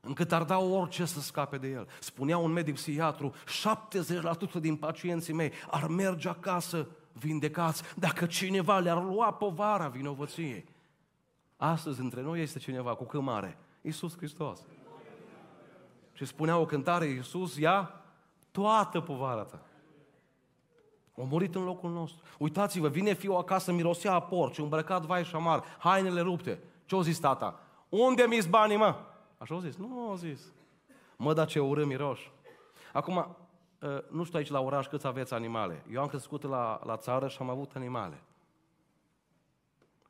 încât ar da orice să scape de el. Spunea un medic psihiatru, 70% din pacienții mei ar merge acasă vindecați dacă cineva le-ar lua povara vinovăției. Astăzi între noi este cineva cu câmare, Iisus Hristos. Și spunea o cântare, Iisus ia toată povara ta. A murit în locul nostru. Uitați-vă, vine fiul acasă, mirosea a porci, îmbrăcat vai și amar, hainele rupte. Ce-o zis tata? Unde mi banii, mă? Așa au zis? Nu au zis. Mă, dar ce urât miroș. Acum, ă, nu știu aici la oraș câți aveți animale. Eu am crescut la, la țară și am avut animale.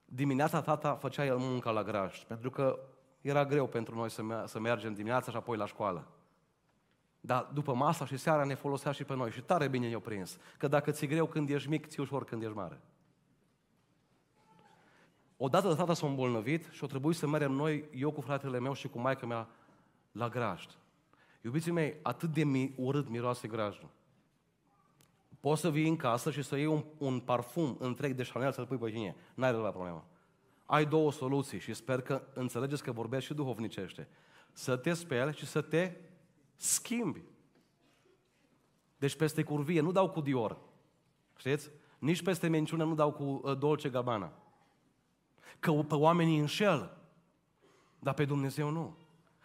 Dimineața tata făcea el munca la graj, pentru că era greu pentru noi să, să mergem dimineața și apoi la școală. Dar după masa și seara ne folosea și pe noi și tare bine ne-o prins. Că dacă ți-e greu când ești mic, ți ușor când ești mare. Odată de tata s-a îmbolnăvit și o trebuit să mergem noi, eu cu fratele meu și cu maica mea, la grajd. Iubiții mei, atât de mi- urât miroase grajdul. Poți să vii în casă și să iei un, un parfum întreg de Chanel să-l pui pe tine. N-ai la problemă. Ai două soluții și sper că înțelegeți că vorbești și duhovnicește. Să te speli și să te schimbi. Deci peste curvie nu dau cu Dior. Știți? Nici peste menciună nu dau cu uh, Dolce Gabbana. Că pe oamenii înșel, dar pe Dumnezeu nu.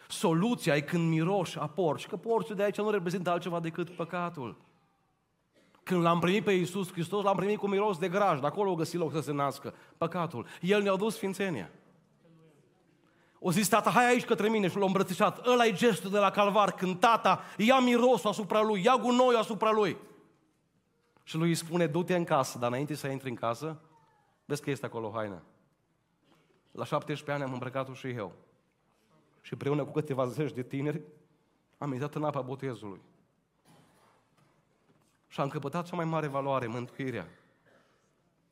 Soluția e când miroși a porci, că porcul de aici nu reprezintă altceva decât păcatul. Când l-am primit pe Iisus Hristos, l-am primit cu miros de graj, de acolo o găsi loc să se nască păcatul. El ne-a dus sfințenia. O zis tata, hai aici către mine și l-a îmbrățișat. ăla e gestul de la calvar, când tata ia mirosul asupra lui, ia gunoi asupra lui. Și lui îi spune, du-te în casă, dar înainte să intri în casă, vezi că este acolo haina. La 17 ani am îmbrăcat-o și eu. Și împreună cu câteva zeci de tineri, am intrat în apa botezului. Și am căpătat cea mai mare valoare, mântuirea.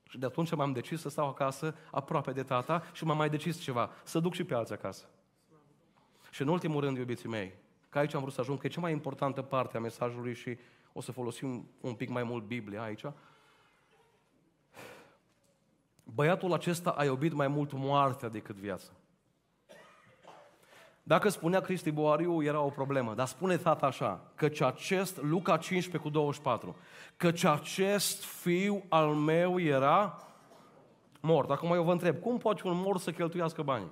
Și de atunci m-am decis să stau acasă, aproape de tata, și m-am mai decis ceva, să duc și pe alții acasă. Și în ultimul rând, iubiții mei, că aici am vrut să ajung, că e cea mai importantă parte a mesajului și o să folosim un pic mai mult Biblia aici. Băiatul acesta a iubit mai mult moartea decât viața. Dacă spunea Cristi Boariu, era o problemă. Dar spune tata așa, căci acest, Luca 15 cu 24, căci acest fiu al meu era mort. Acum eu vă întreb, cum poate un mort să cheltuiască banii?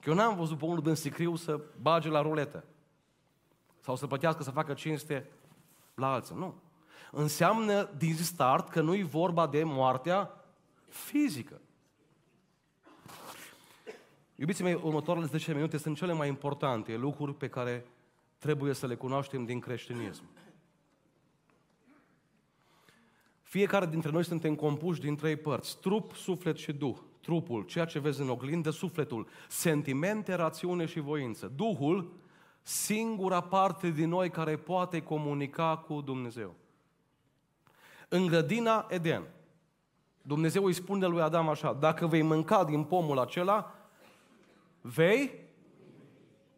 Că eu n-am văzut pe unul din sicriu să bage la ruletă. Sau să plătească să facă cinste la alții. Nu. Înseamnă din start că nu e vorba de moartea fizică. Iubiții mei, următoarele 10 minute sunt cele mai importante lucruri pe care trebuie să le cunoaștem din creștinism. Fiecare dintre noi suntem compuși din trei părți. Trup, suflet și duh. Trupul, ceea ce vezi în oglindă, sufletul, sentimente, rațiune și voință. Duhul, singura parte din noi care poate comunica cu Dumnezeu. În grădina Eden, Dumnezeu îi spune lui Adam așa, dacă vei mânca din pomul acela, vei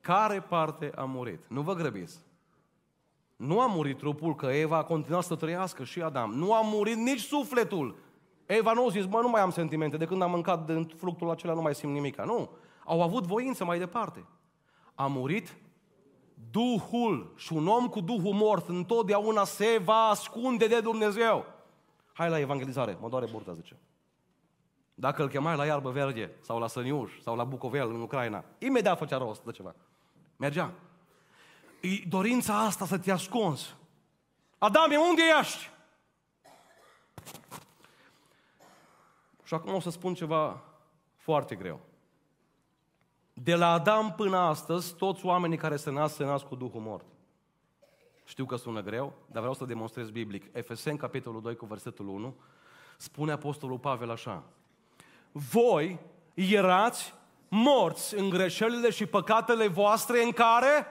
care parte a murit. Nu vă grăbiți. Nu a murit trupul, că Eva a continuat să trăiască și Adam. Nu a murit nici sufletul. Eva nu a zis, mă, nu mai am sentimente, de când am mâncat din fructul acela nu mai simt nimica. Nu. Au avut voință mai departe. A murit Duhul. Și un om cu Duhul mort întotdeauna se va ascunde de Dumnezeu. Hai la evangelizare, mă doare burta, zice. Dacă îl chemai la iarbă verde, sau la Săniuș, sau la Bucovel, în Ucraina, imediat făcea rost de ceva. Mergea. E dorința asta să te ascunzi. Adame, unde ești? Și acum o să spun ceva foarte greu. De la Adam până astăzi, toți oamenii care se nasc, se nasc cu Duhul mort. Știu că sună greu, dar vreau să demonstrez biblic. Efeseni, capitolul 2, cu versetul 1, spune Apostolul Pavel așa voi erați morți în greșelile și păcatele voastre în care...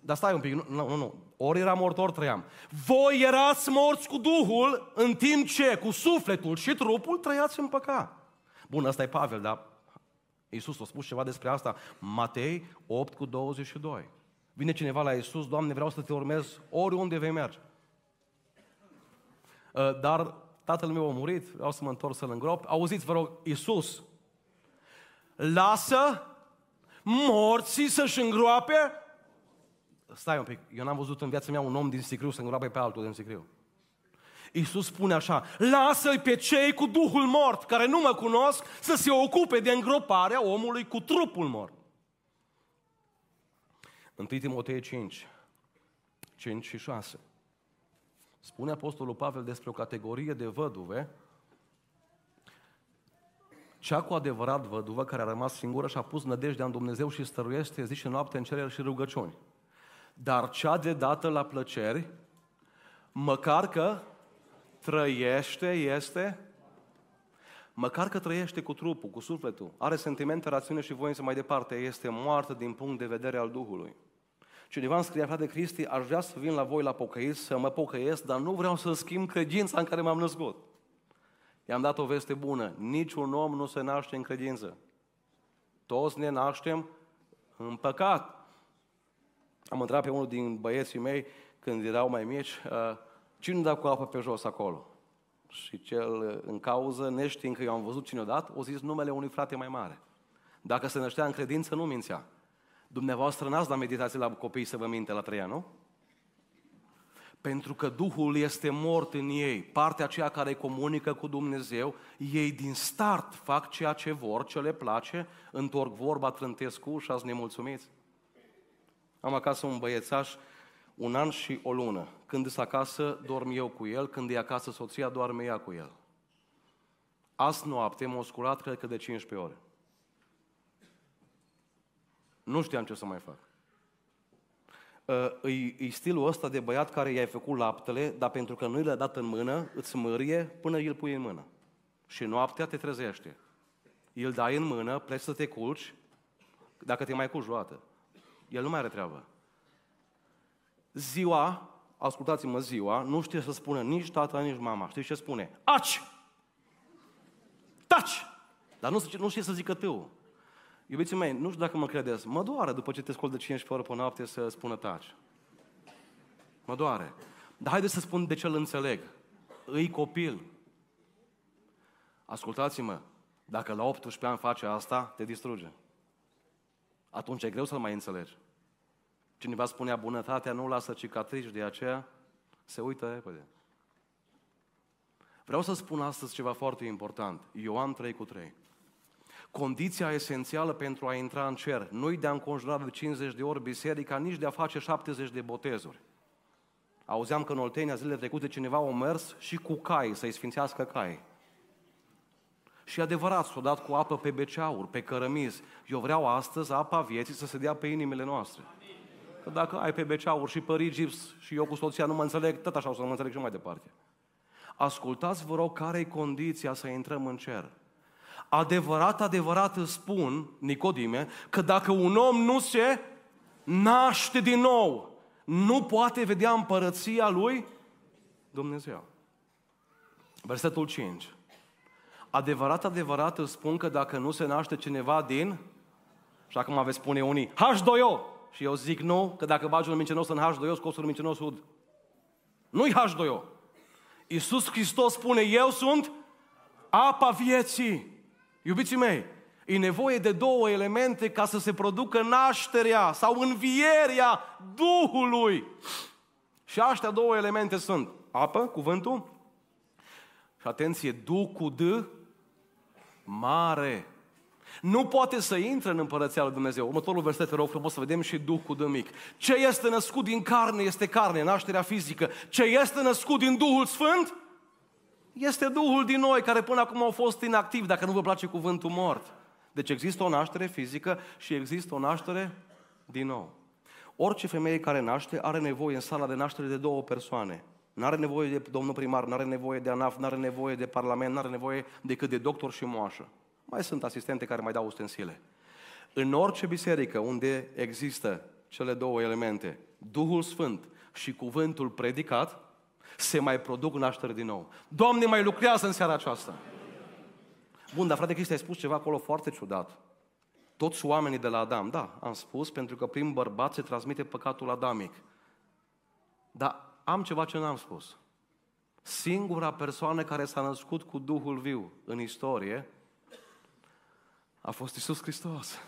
Dar stai un pic, nu, nu, nu. Ori era mort, ori trăiam. Voi erați morți cu Duhul, în timp ce cu sufletul și trupul trăiați în păcat. Bun, asta e Pavel, dar Iisus a spus ceva despre asta. Matei 8 cu 22. Vine cineva la Iisus, Doamne, vreau să te urmez oriunde vei merge. Uh, dar tatăl meu a murit, vreau să mă întorc să-l îngrop. Auziți, vă rog, Iisus, lasă morții să-și îngroape? Stai un pic, eu n-am văzut în viața mea un om din sicriu să îngroape pe altul din sicriu. Iisus spune așa, lasă-i pe cei cu Duhul mort, care nu mă cunosc, să se ocupe de îngroparea omului cu trupul mort. 1 Timotei 5, 5 și 6. Spune Apostolul Pavel despre o categorie de văduve, cea cu adevărat văduvă care a rămas singură și a pus nădejdea în Dumnezeu și stăruiește zi și noapte în cereri și rugăciuni. Dar cea de dată la plăceri, măcar că trăiește, este, măcar că trăiește cu trupul, cu sufletul, are sentimente, rațiune și voință mai departe, este moartă din punct de vedere al Duhului. Cineva îmi scrie, frate Cristi, aș vrea să vin la voi la pocăiți, să mă pocăiesc, dar nu vreau să schimb credința în care m-am născut. I-am dat o veste bună. Niciun om nu se naște în credință. Toți ne naștem în păcat. Am întrebat pe unul din băieții mei, când erau mai mici, uh, cine dă cu apă pe jos acolo? Și cel în cauză, neștiind că eu am văzut cine o dat, o zis numele unui frate mai mare. Dacă se năștea în credință, nu mințea. Dumneavoastră n-ați dat meditație la copii să vă minte la trei ani, nu? Pentru că Duhul este mort în ei, partea aceea care comunică cu Dumnezeu, ei din start fac ceea ce vor, ce le place, întorc vorba, trântesc și ați nemulțumiți. Am acasă un băiețaș, un an și o lună. Când îs acasă, dorm eu cu el, când e acasă soția, doarme ea cu el. Azi noapte m-a sculat, cred că de 15 ore. Nu știam ce să mai fac. Uh, e, e stilul ăsta de băiat care i-ai făcut laptele, dar pentru că nu i l-a dat în mână, îți mărie până îl pui în mână. Și noaptea te trezește. Îl dai în mână, pleci să te culci, dacă te mai culci o dată. El nu mai are treabă. Ziua, ascultați-mă ziua, nu știe să spună nici tata, nici mama. Știți ce spune? Aci! Taci! Dar nu, nu știe să zică tău. Iubiții mei, nu știu dacă mă credeți, mă doare după ce te scol de 15 ore pe noapte să spună taci. Mă doare. Dar haideți să spun de ce îl înțeleg. Îi copil. Ascultați-mă, dacă la 18 ani face asta, te distruge. Atunci e greu să-l mai înțelegi. Cineva spunea, bunătatea nu lasă cicatrici, de aceea se uită repede. Vreau să spun astăzi ceva foarte important. Ioan 3 cu 3. Condiția esențială pentru a intra în cer, nu-i de a înconjura de 50 de ori biserica, nici de a face 70 de botezuri. Auzeam că în Oltenia zilele trecute cineva a mers și cu cai, să-i sfințească cai. Și adevărat, s-o dat cu apă pe beceauri, pe cărămizi. Eu vreau astăzi apa vieții să se dea pe inimile noastre. Că dacă ai pe beceauri și pe rigips și eu cu soția nu mă înțeleg, tot așa o să mă înțeleg și mai departe. Ascultați, vă rog, care e condiția să intrăm în cer. Adevărat, adevărat îți spun, Nicodime, că dacă un om nu se naște din nou, nu poate vedea împărăția lui Dumnezeu. Versetul 5. Adevărat, adevărat îți spun că dacă nu se naște cineva din, și acum veți spune unii, H2O! Și eu zic nu, că dacă bagi un mincinos în H2O, scoți un mincinos ud. Nu-i H2O. Iisus Hristos spune, eu sunt apa vieții. Iubiții mei, e nevoie de două elemente ca să se producă nașterea sau învierea Duhului. Și astea două elemente sunt apă, cuvântul, și atenție, Duh cu D, mare. Nu poate să intre în împărăția lui Dumnezeu. Următorul verset, rog frumos să vedem și Duh cu D mic. Ce este născut din carne este carne, nașterea fizică. Ce este născut din Duhul Sfânt este Duhul din noi, care până acum au fost inactiv, dacă nu vă place cuvântul mort. Deci există o naștere fizică și există o naștere din nou. Orice femeie care naște are nevoie în sala de naștere de două persoane. Nu are nevoie de domnul primar, nu are nevoie de ANAF, nu are nevoie de parlament, nu are nevoie decât de doctor și moașă. Mai sunt asistente care mai dau ustensile. În orice biserică unde există cele două elemente, Duhul Sfânt și cuvântul predicat, se mai produc nașteri din nou. Doamne, mai lucrează în seara aceasta. Bun, dar frate Cristi, ai spus ceva acolo foarte ciudat. Toți oamenii de la Adam, da, am spus, pentru că prin bărbat se transmite păcatul adamic. Dar am ceva ce n-am spus. Singura persoană care s-a născut cu Duhul viu în istorie a fost Isus Hristos.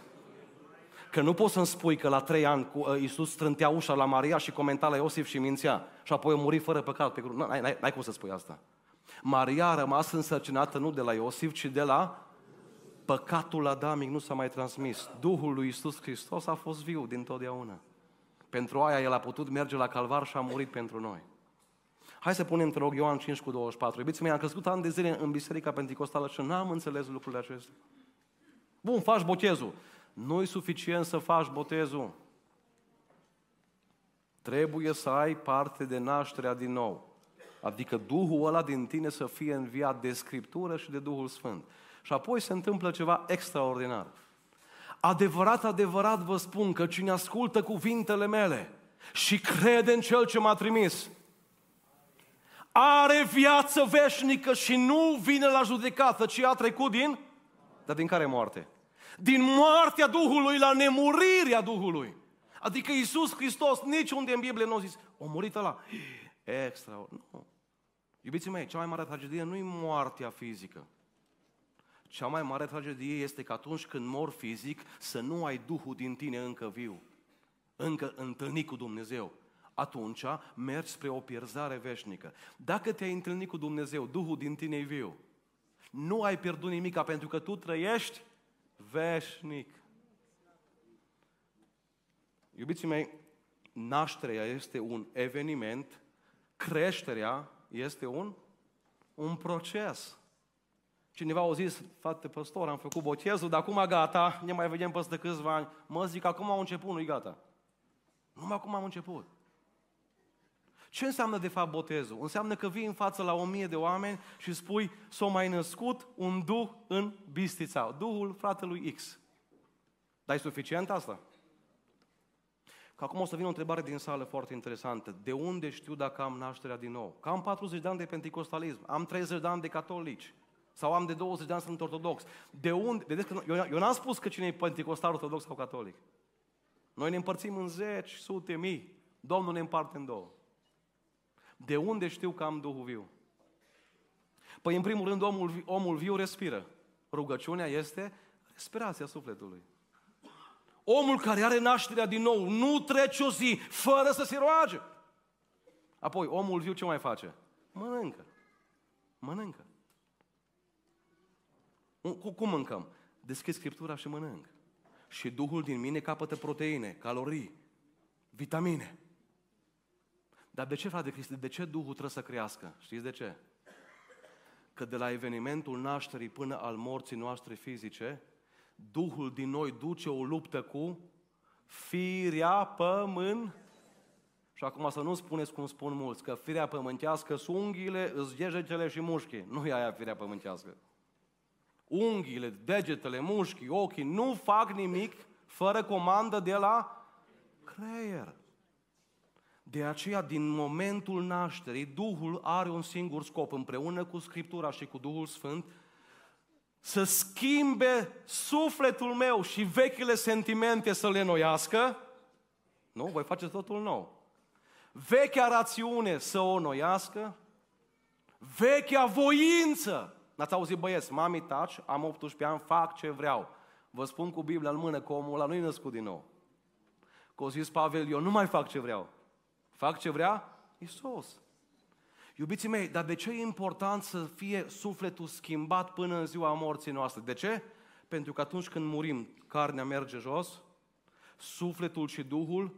Că nu poți să-mi spui că la trei ani uh, Iisus strântea ușa la Maria și comenta la Iosif și mințea și apoi a murit fără păcat pe cruce. N-ai, n-ai, n-ai cum să spui asta. Maria a rămas însărcinată nu de la Iosif, ci de la păcatul adamic nu s-a mai transmis. Duhul lui Iisus Hristos a fost viu din totdeauna. Pentru aia El a putut merge la calvar și a murit pentru noi. Hai să punem, te rog, Ioan 5 cu 24. Iubiți mei, am crescut ani de zile în Biserica Pentecostală și n-am înțeles lucrurile acestea. Bun, faci botezul. Nu-i suficient să faci botezul. Trebuie să ai parte de nașterea din nou. Adică Duhul ăla din tine să fie înviat de Scriptură și de Duhul Sfânt. Și apoi se întâmplă ceva extraordinar. Adevărat, adevărat vă spun că cine ascultă cuvintele mele și crede în Cel ce m-a trimis, are viață veșnică și nu vine la judecată, ci a trecut din... Dar din care moarte? Din moartea Duhului la nemurirea Duhului. Adică Iisus Hristos, niciunde în Biblie nu a zis, o murit la extra. Nu. Iubiții mei, cea mai mare tragedie nu e moartea fizică. Cea mai mare tragedie este că atunci când mor fizic, să nu ai Duhul din tine încă viu, încă întâlnit cu Dumnezeu. Atunci mergi spre o pierzare veșnică. Dacă te-ai întâlnit cu Dumnezeu, Duhul din tine e viu, nu ai pierdut nimica pentru că tu trăiești veșnic. Iubiții mei, nașterea este un eveniment, creșterea este un, un proces. Cineva a zis, frate păstor, am făcut botezul, dar acum gata, ne mai vedem peste câțiva ani. Mă zic, acum am început, nu-i gata. Numai acum am început. Ce înseamnă de fapt botezul? Înseamnă că vii în față la o mie de oameni și spui s-a mai născut un duh în bistița, duhul fratelui X. Dar e suficient asta? Că acum o să vină o întrebare din sală foarte interesantă. De unde știu dacă am nașterea din nou? Că am 40 de ani de pentecostalism, am 30 de ani de catolici, sau am de 20 de ani sunt ortodox. De unde? Vedeți că eu, eu n-am spus că cine e pentecostal, ortodox sau catolic. Noi ne împărțim în zeci, sute, mii. Domnul ne împarte în două. De unde știu că am Duhul viu? Păi, în primul rând, omul, omul viu respiră. Rugăciunea este respirația sufletului. Omul care are nașterea din nou nu trece o zi fără să se roage. Apoi, omul viu ce mai face? Mănâncă. Mănâncă. Cum mâncăm? Deschid Scriptura și mănânc. Și Duhul din mine capătă proteine, calorii, vitamine. Dar de ce, frate Cristi, de ce Duhul trebuie să crească? Știți de ce? Că de la evenimentul nașterii până al morții noastre fizice, Duhul din noi duce o luptă cu firea pământ. Și acum să nu spuneți cum spun mulți, că firea pământească sunt unghiile, degetele și mușchii. Nu e aia firea pământească. Unghiile, degetele, mușchii, ochii nu fac nimic fără comandă de la creier. De aceea, din momentul nașterii, Duhul are un singur scop, împreună cu Scriptura și cu Duhul Sfânt, să schimbe sufletul meu și vechile sentimente să le noiască, nu, voi face totul nou. Vechea rațiune să o noiască, vechea voință. N-ați auzit băieți, mami taci, am 18 ani, fac ce vreau. Vă spun cu Biblia în mână că omul ăla nu-i născut din nou. Că o zis Pavel, eu nu mai fac ce vreau. Fac ce vrea Isus. Iubiții mei, dar de ce e important să fie sufletul schimbat până în ziua morții noastre? De ce? Pentru că atunci când murim, carnea merge jos, sufletul și Duhul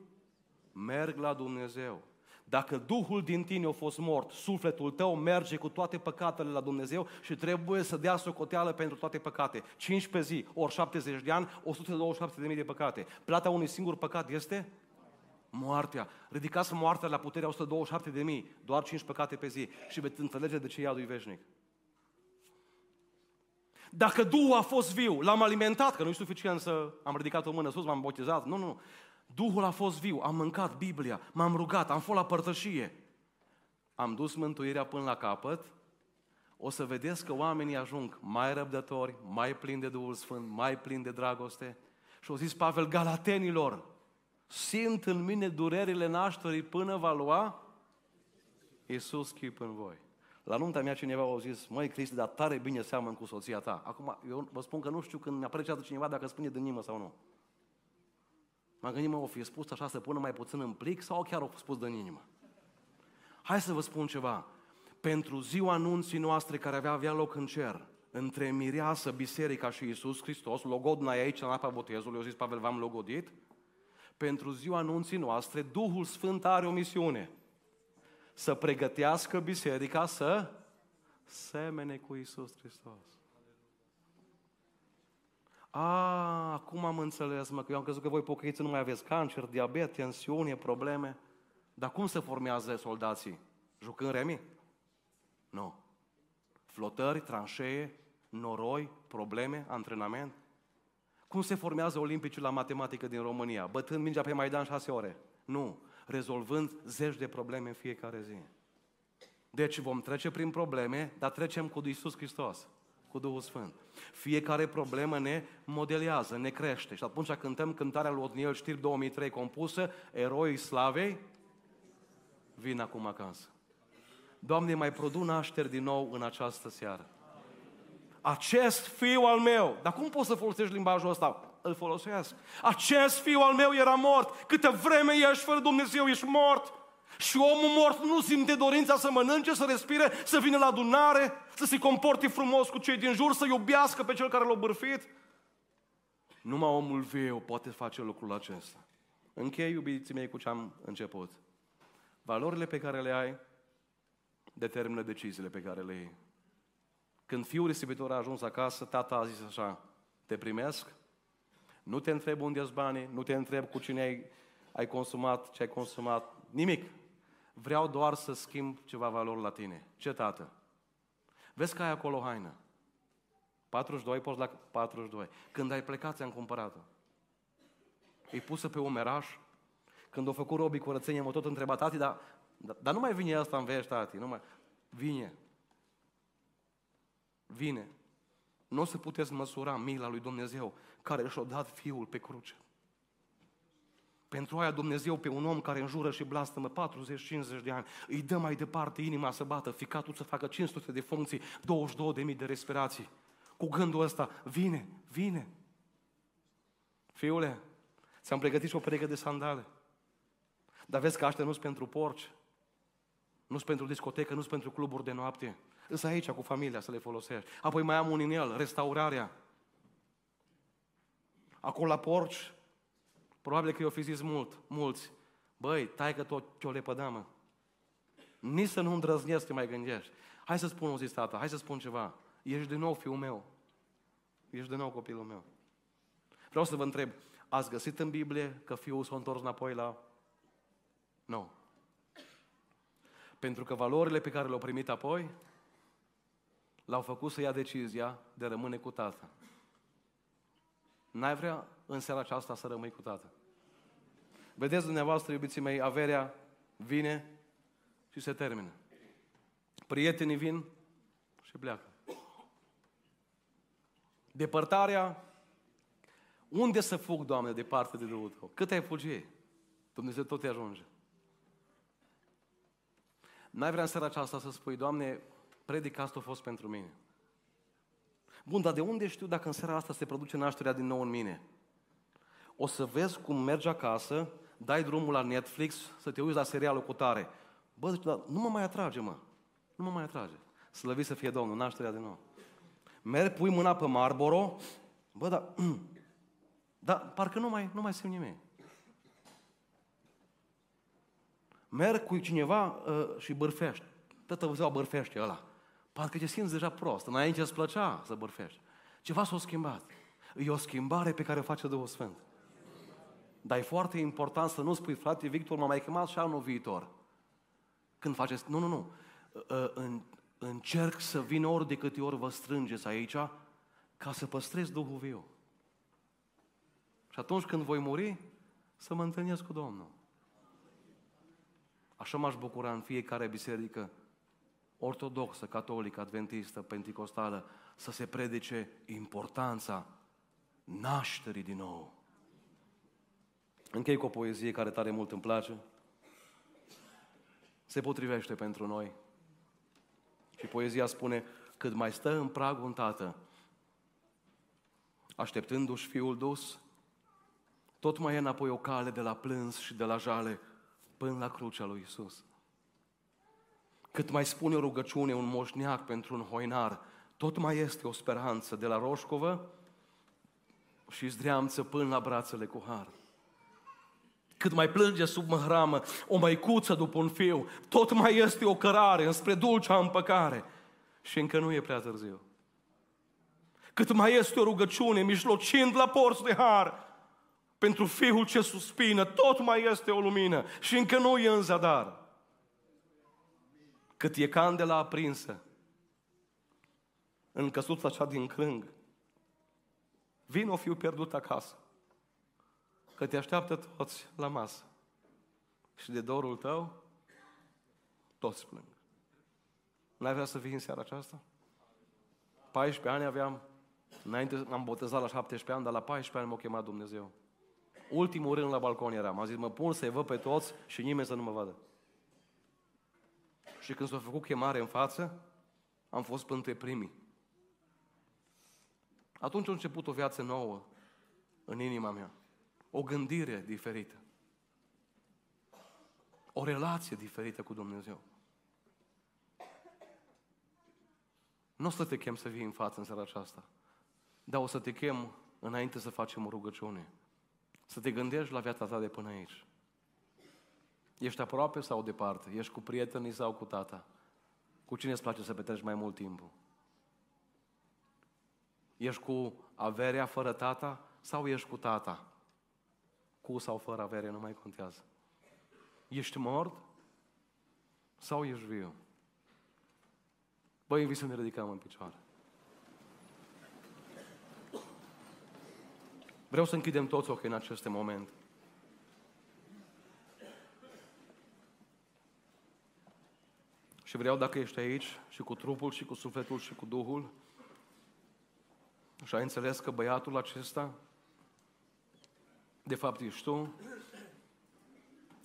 merg la Dumnezeu. Dacă Duhul din tine a fost mort, sufletul tău merge cu toate păcatele la Dumnezeu și trebuie să dea socoteală pentru toate păcate. 5 pe zi, ori 70 de ani, 127.000 de păcate. Plata unui singur păcat este moartea. Ridicați moartea la puterea 127 de mii, doar 5 păcate pe zi și veți înțelege de ce iadul veșnic. Dacă Duhul a fost viu, l-am alimentat, că nu e suficient să am ridicat o mână sus, m-am botezat. Nu, nu. Duhul a fost viu, am mâncat Biblia, m-am rugat, am fost la părtășie. Am dus mântuirea până la capăt, o să vedeți că oamenii ajung mai răbdători, mai plini de Duhul Sfânt, mai plini de dragoste. Și au zis Pavel Galatenilor, simt în mine durerile nașterii până va lua Iisus chip în voi. La nunta mea cineva a zis, măi Cristi, dar tare bine seamăn cu soția ta. Acum, eu vă spun că nu știu când mi-a apreciat cineva dacă spune din inimă sau nu. M-am gândit, mă, o fi spus așa să pună mai puțin în plic sau chiar o spus din inimă? Hai să vă spun ceva. Pentru ziua anunții noastre care avea avea loc în cer, între mireasă, biserica și Iisus Hristos, logodna e aici în apa botezului, eu zis Pavel, v-am logodit, pentru ziua anunții noastre, Duhul Sfânt are o misiune. Să pregătească biserica să semene cu Isus Hristos. A, acum am înțeles, mă, că eu am crezut că voi pocăiți nu mai aveți cancer, diabet, tensiune, probleme. Dar cum se formează soldații? Jucând remi? Nu. Flotări, tranșee, noroi, probleme, antrenament. Cum se formează olimpicii la matematică din România? Bătând mingea pe Maidan șase ore. Nu. Rezolvând zeci de probleme în fiecare zi. Deci vom trece prin probleme, dar trecem cu Iisus Hristos, cu Duhul Sfânt. Fiecare problemă ne modelează, ne crește. Și atunci cântăm cântarea lui Otniel Știr 2003 compusă, Eroii Slavei, vin acum acasă. Doamne, mai produ nașteri din nou în această seară acest fiu al meu, dar cum poți să folosești limbajul ăsta? Îl folosesc. Acest fiu al meu era mort. Câte vreme ești fără Dumnezeu, ești mort. Și omul mort nu simte dorința să mănânce, să respire, să vină la adunare, să se comporte frumos cu cei din jur, să iubească pe cel care l-a bârfit. Numai omul viu poate face lucrul acesta. Închei, iubiții mei, cu ce am început. Valorile pe care le ai determină deciziile pe care le iei. Când fiul risipitor a ajuns acasă, tata a zis așa, te primesc, nu te întreb unde sunt banii, nu te întreb cu cine ai, ai consumat, ce ai consumat, nimic. Vreau doar să schimb ceva valori la tine. Ce tată? Vezi că ai acolo haină. 42, poți la 42. Când ai plecat, ți-am cumpărat-o. E pusă pe umeraș. Când a făcut robii curățenie, mă tot întreba, tati, dar, dar, dar nu mai vine asta în vești, tati, nu mai... Vine. Vine. Nu o să puteți măsura mila lui Dumnezeu care și-a dat Fiul pe cruce. Pentru aia Dumnezeu pe un om care înjură și blastămă 40-50 de ani, îi dă mai departe inima să bată, ficatul să facă 500 de funcții, 22.000 de respirații. Cu gândul ăsta, vine, vine. Fiule, ți-am pregătit și o pereche de sandale. Dar vezi că aștia nu sunt pentru porci, nu sunt pentru discotecă, nu sunt pentru cluburi de noapte. Îs aici cu familia să le folosești. Apoi mai am un inel, restaurarea. Acolo la porci, probabil că i-o fi zis mult, mulți. Băi, tai că tot ce o lepăda, mă. Nici să nu îndrăznesc să mai gândești. Hai să spun o zi, tata, hai să spun ceva. Ești din nou fiul meu. Ești din nou copilul meu. Vreau să vă întreb, ați găsit în Biblie că fiul s-a întors înapoi la... Nu. Pentru că valorile pe care le-au primit apoi l-au făcut să ia decizia de a rămâne cu tată. N-ai vrea în seara aceasta să rămâi cu tată. Vedeți dumneavoastră, iubiții mei, averea vine și se termină. Prietenii vin și pleacă. Depărtarea, unde să fug, Doamne, departe de Duhul Tău? Cât ai fugi? Dumnezeu tot te ajunge. N-ai vrea în seara aceasta să spui, Doamne, predic asta a fost pentru mine. Bun, dar de unde știu dacă în seara asta se produce nașterea din nou în mine? O să vezi cum mergi acasă, dai drumul la Netflix, să te uiți la serialul cu tare. Bă, zici, dar nu mă mai atrage, mă. Nu mă mai atrage. Slăvit să fie Domnul, nașterea din nou. Mergi, pui mâna pe Marlboro, bă, dar, dar parcă nu mai, nu mai simt nimic. Merg cu cineva uh, și bârfești. Tătă ziua bârfește ăla. Parcă te simți deja prost. Înainte îți plăcea să bârfești. Ceva s-a schimbat. E o schimbare pe care o face Duhul Sfânt. Dar e foarte important să nu spui, frate Victor, m-a mai chemat și anul viitor. Când faceți... Nu, nu, nu. Uh, în, încerc să vin ori de câte ori vă strângeți aici ca să păstrez Duhul viu. Și atunci când voi muri, să mă întâlnesc cu Domnul. Așa m-aș bucura în fiecare biserică ortodoxă, catolică, adventistă, penticostală, să se predice importanța nașterii din nou. Închei cu o poezie care tare mult îmi place. Se potrivește pentru noi. Și poezia spune, cât mai stă în pragul un tată, așteptându-și fiul dus, tot mai e înapoi o cale de la plâns și de la jale până la crucea lui Isus. Cât mai spune o rugăciune, un moșneac pentru un hoinar, tot mai este o speranță de la Roșcovă și zdreamță până la brațele cu har. Cât mai plânge sub măhramă o măicuță după un fiu, tot mai este o cărare înspre dulcea împăcare și încă nu e prea târziu. Cât mai este o rugăciune mijlocind la porți de har, pentru fiul ce suspină, tot mai este o lumină și încă nu e în zadar. Cât e candela aprinsă în căsuța cea din crâng, vin o fiu pierdut acasă, că te așteaptă toți la masă. Și de dorul tău, toți plâng. N-ai vrea să vii în seara aceasta? 14 ani aveam, înainte am botezat la 17 ani, dar la 14 ani m-a chemat Dumnezeu. Ultimul rând la balcon eram. Am zis, mă pun să-i văd pe toți și nimeni să nu mă vadă. Și când s-a făcut chemare în față, am fost printre primii. Atunci a început o viață nouă în inima mea. O gândire diferită. O relație diferită cu Dumnezeu. Nu o să te chem să vii în față în seara aceasta, dar o să te chem înainte să facem o rugăciune. Să te gândești la viața ta de până aici. Ești aproape sau departe? Ești cu prietenii sau cu tata? Cu cine îți place să petreci mai mult timpul? Ești cu averea fără tata sau ești cu tata? Cu sau fără avere, nu mai contează. Ești mort sau ești viu? Bă, invit să ne ridicăm în picioare. Vreau să închidem toți ochii în aceste momente. Și vreau, dacă ești aici, și cu trupul, și cu sufletul, și cu Duhul, și ai înțeles că băiatul acesta, de fapt ești tu,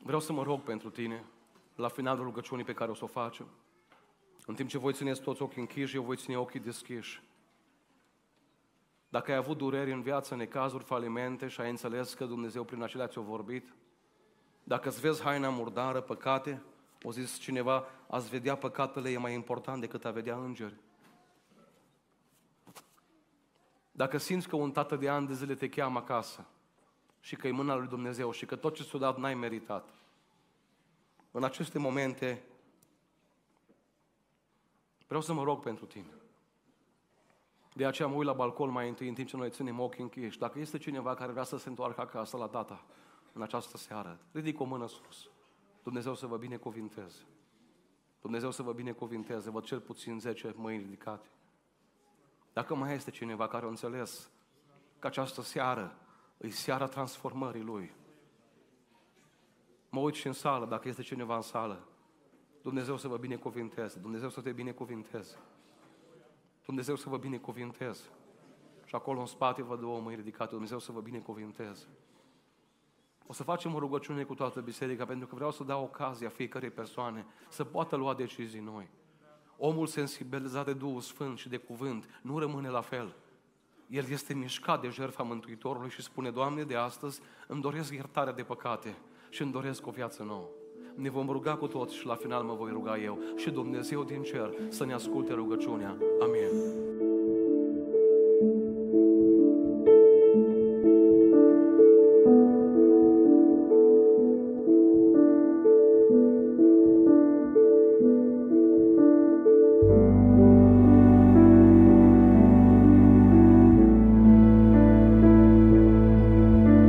vreau să mă rog pentru tine, la finalul rugăciunii pe care o să o facem. În timp ce voi țineți toți ochii închiși, eu voi ține ochii deschiși. Dacă ai avut dureri în viață, necazuri, falimente și ai înțeles că Dumnezeu prin acelea ți-a vorbit, dacă îți vezi haina murdară, păcate, o zis cineva, ați vedea păcatele e mai important decât a vedea îngeri. Dacă simți că un tată de ani de zile te cheamă acasă și că e mâna lui Dumnezeu și că tot ce ți-a dat n-ai meritat, în aceste momente vreau să mă rog pentru tine. De aceea mă uit la balcon mai întâi, în timp ce noi ținem ochii închiși. Dacă este cineva care vrea să se întoarcă acasă la tata în această seară, ridic o mână sus. Dumnezeu să vă binecuvinteze. Dumnezeu să vă binecuvinteze. Văd cel puțin 10 mâini ridicate. Dacă mai este cineva care a înțeles că această seară e seara transformării Lui. Mă uit și în sală, dacă este cineva în sală. Dumnezeu să vă binecuvinteze. Dumnezeu să te binecuvinteze. Dumnezeu să vă binecuvinteze. Și acolo în spate văd două mâini ridicate. Dumnezeu să vă binecuvinteze. O să facem o rugăciune cu toată biserica pentru că vreau să dau ocazia fiecărei persoane să poată lua decizii noi. Omul sensibilizat de Duhul Sfânt și de cuvânt nu rămâne la fel. El este mișcat de jertfa Mântuitorului și spune, Doamne, de astăzi îmi doresc iertarea de păcate și îmi doresc o viață nouă. Ne vom ruga cu toți și la final mă voi ruga eu și Dumnezeu din cer să ne asculte rugăciunea. Amin.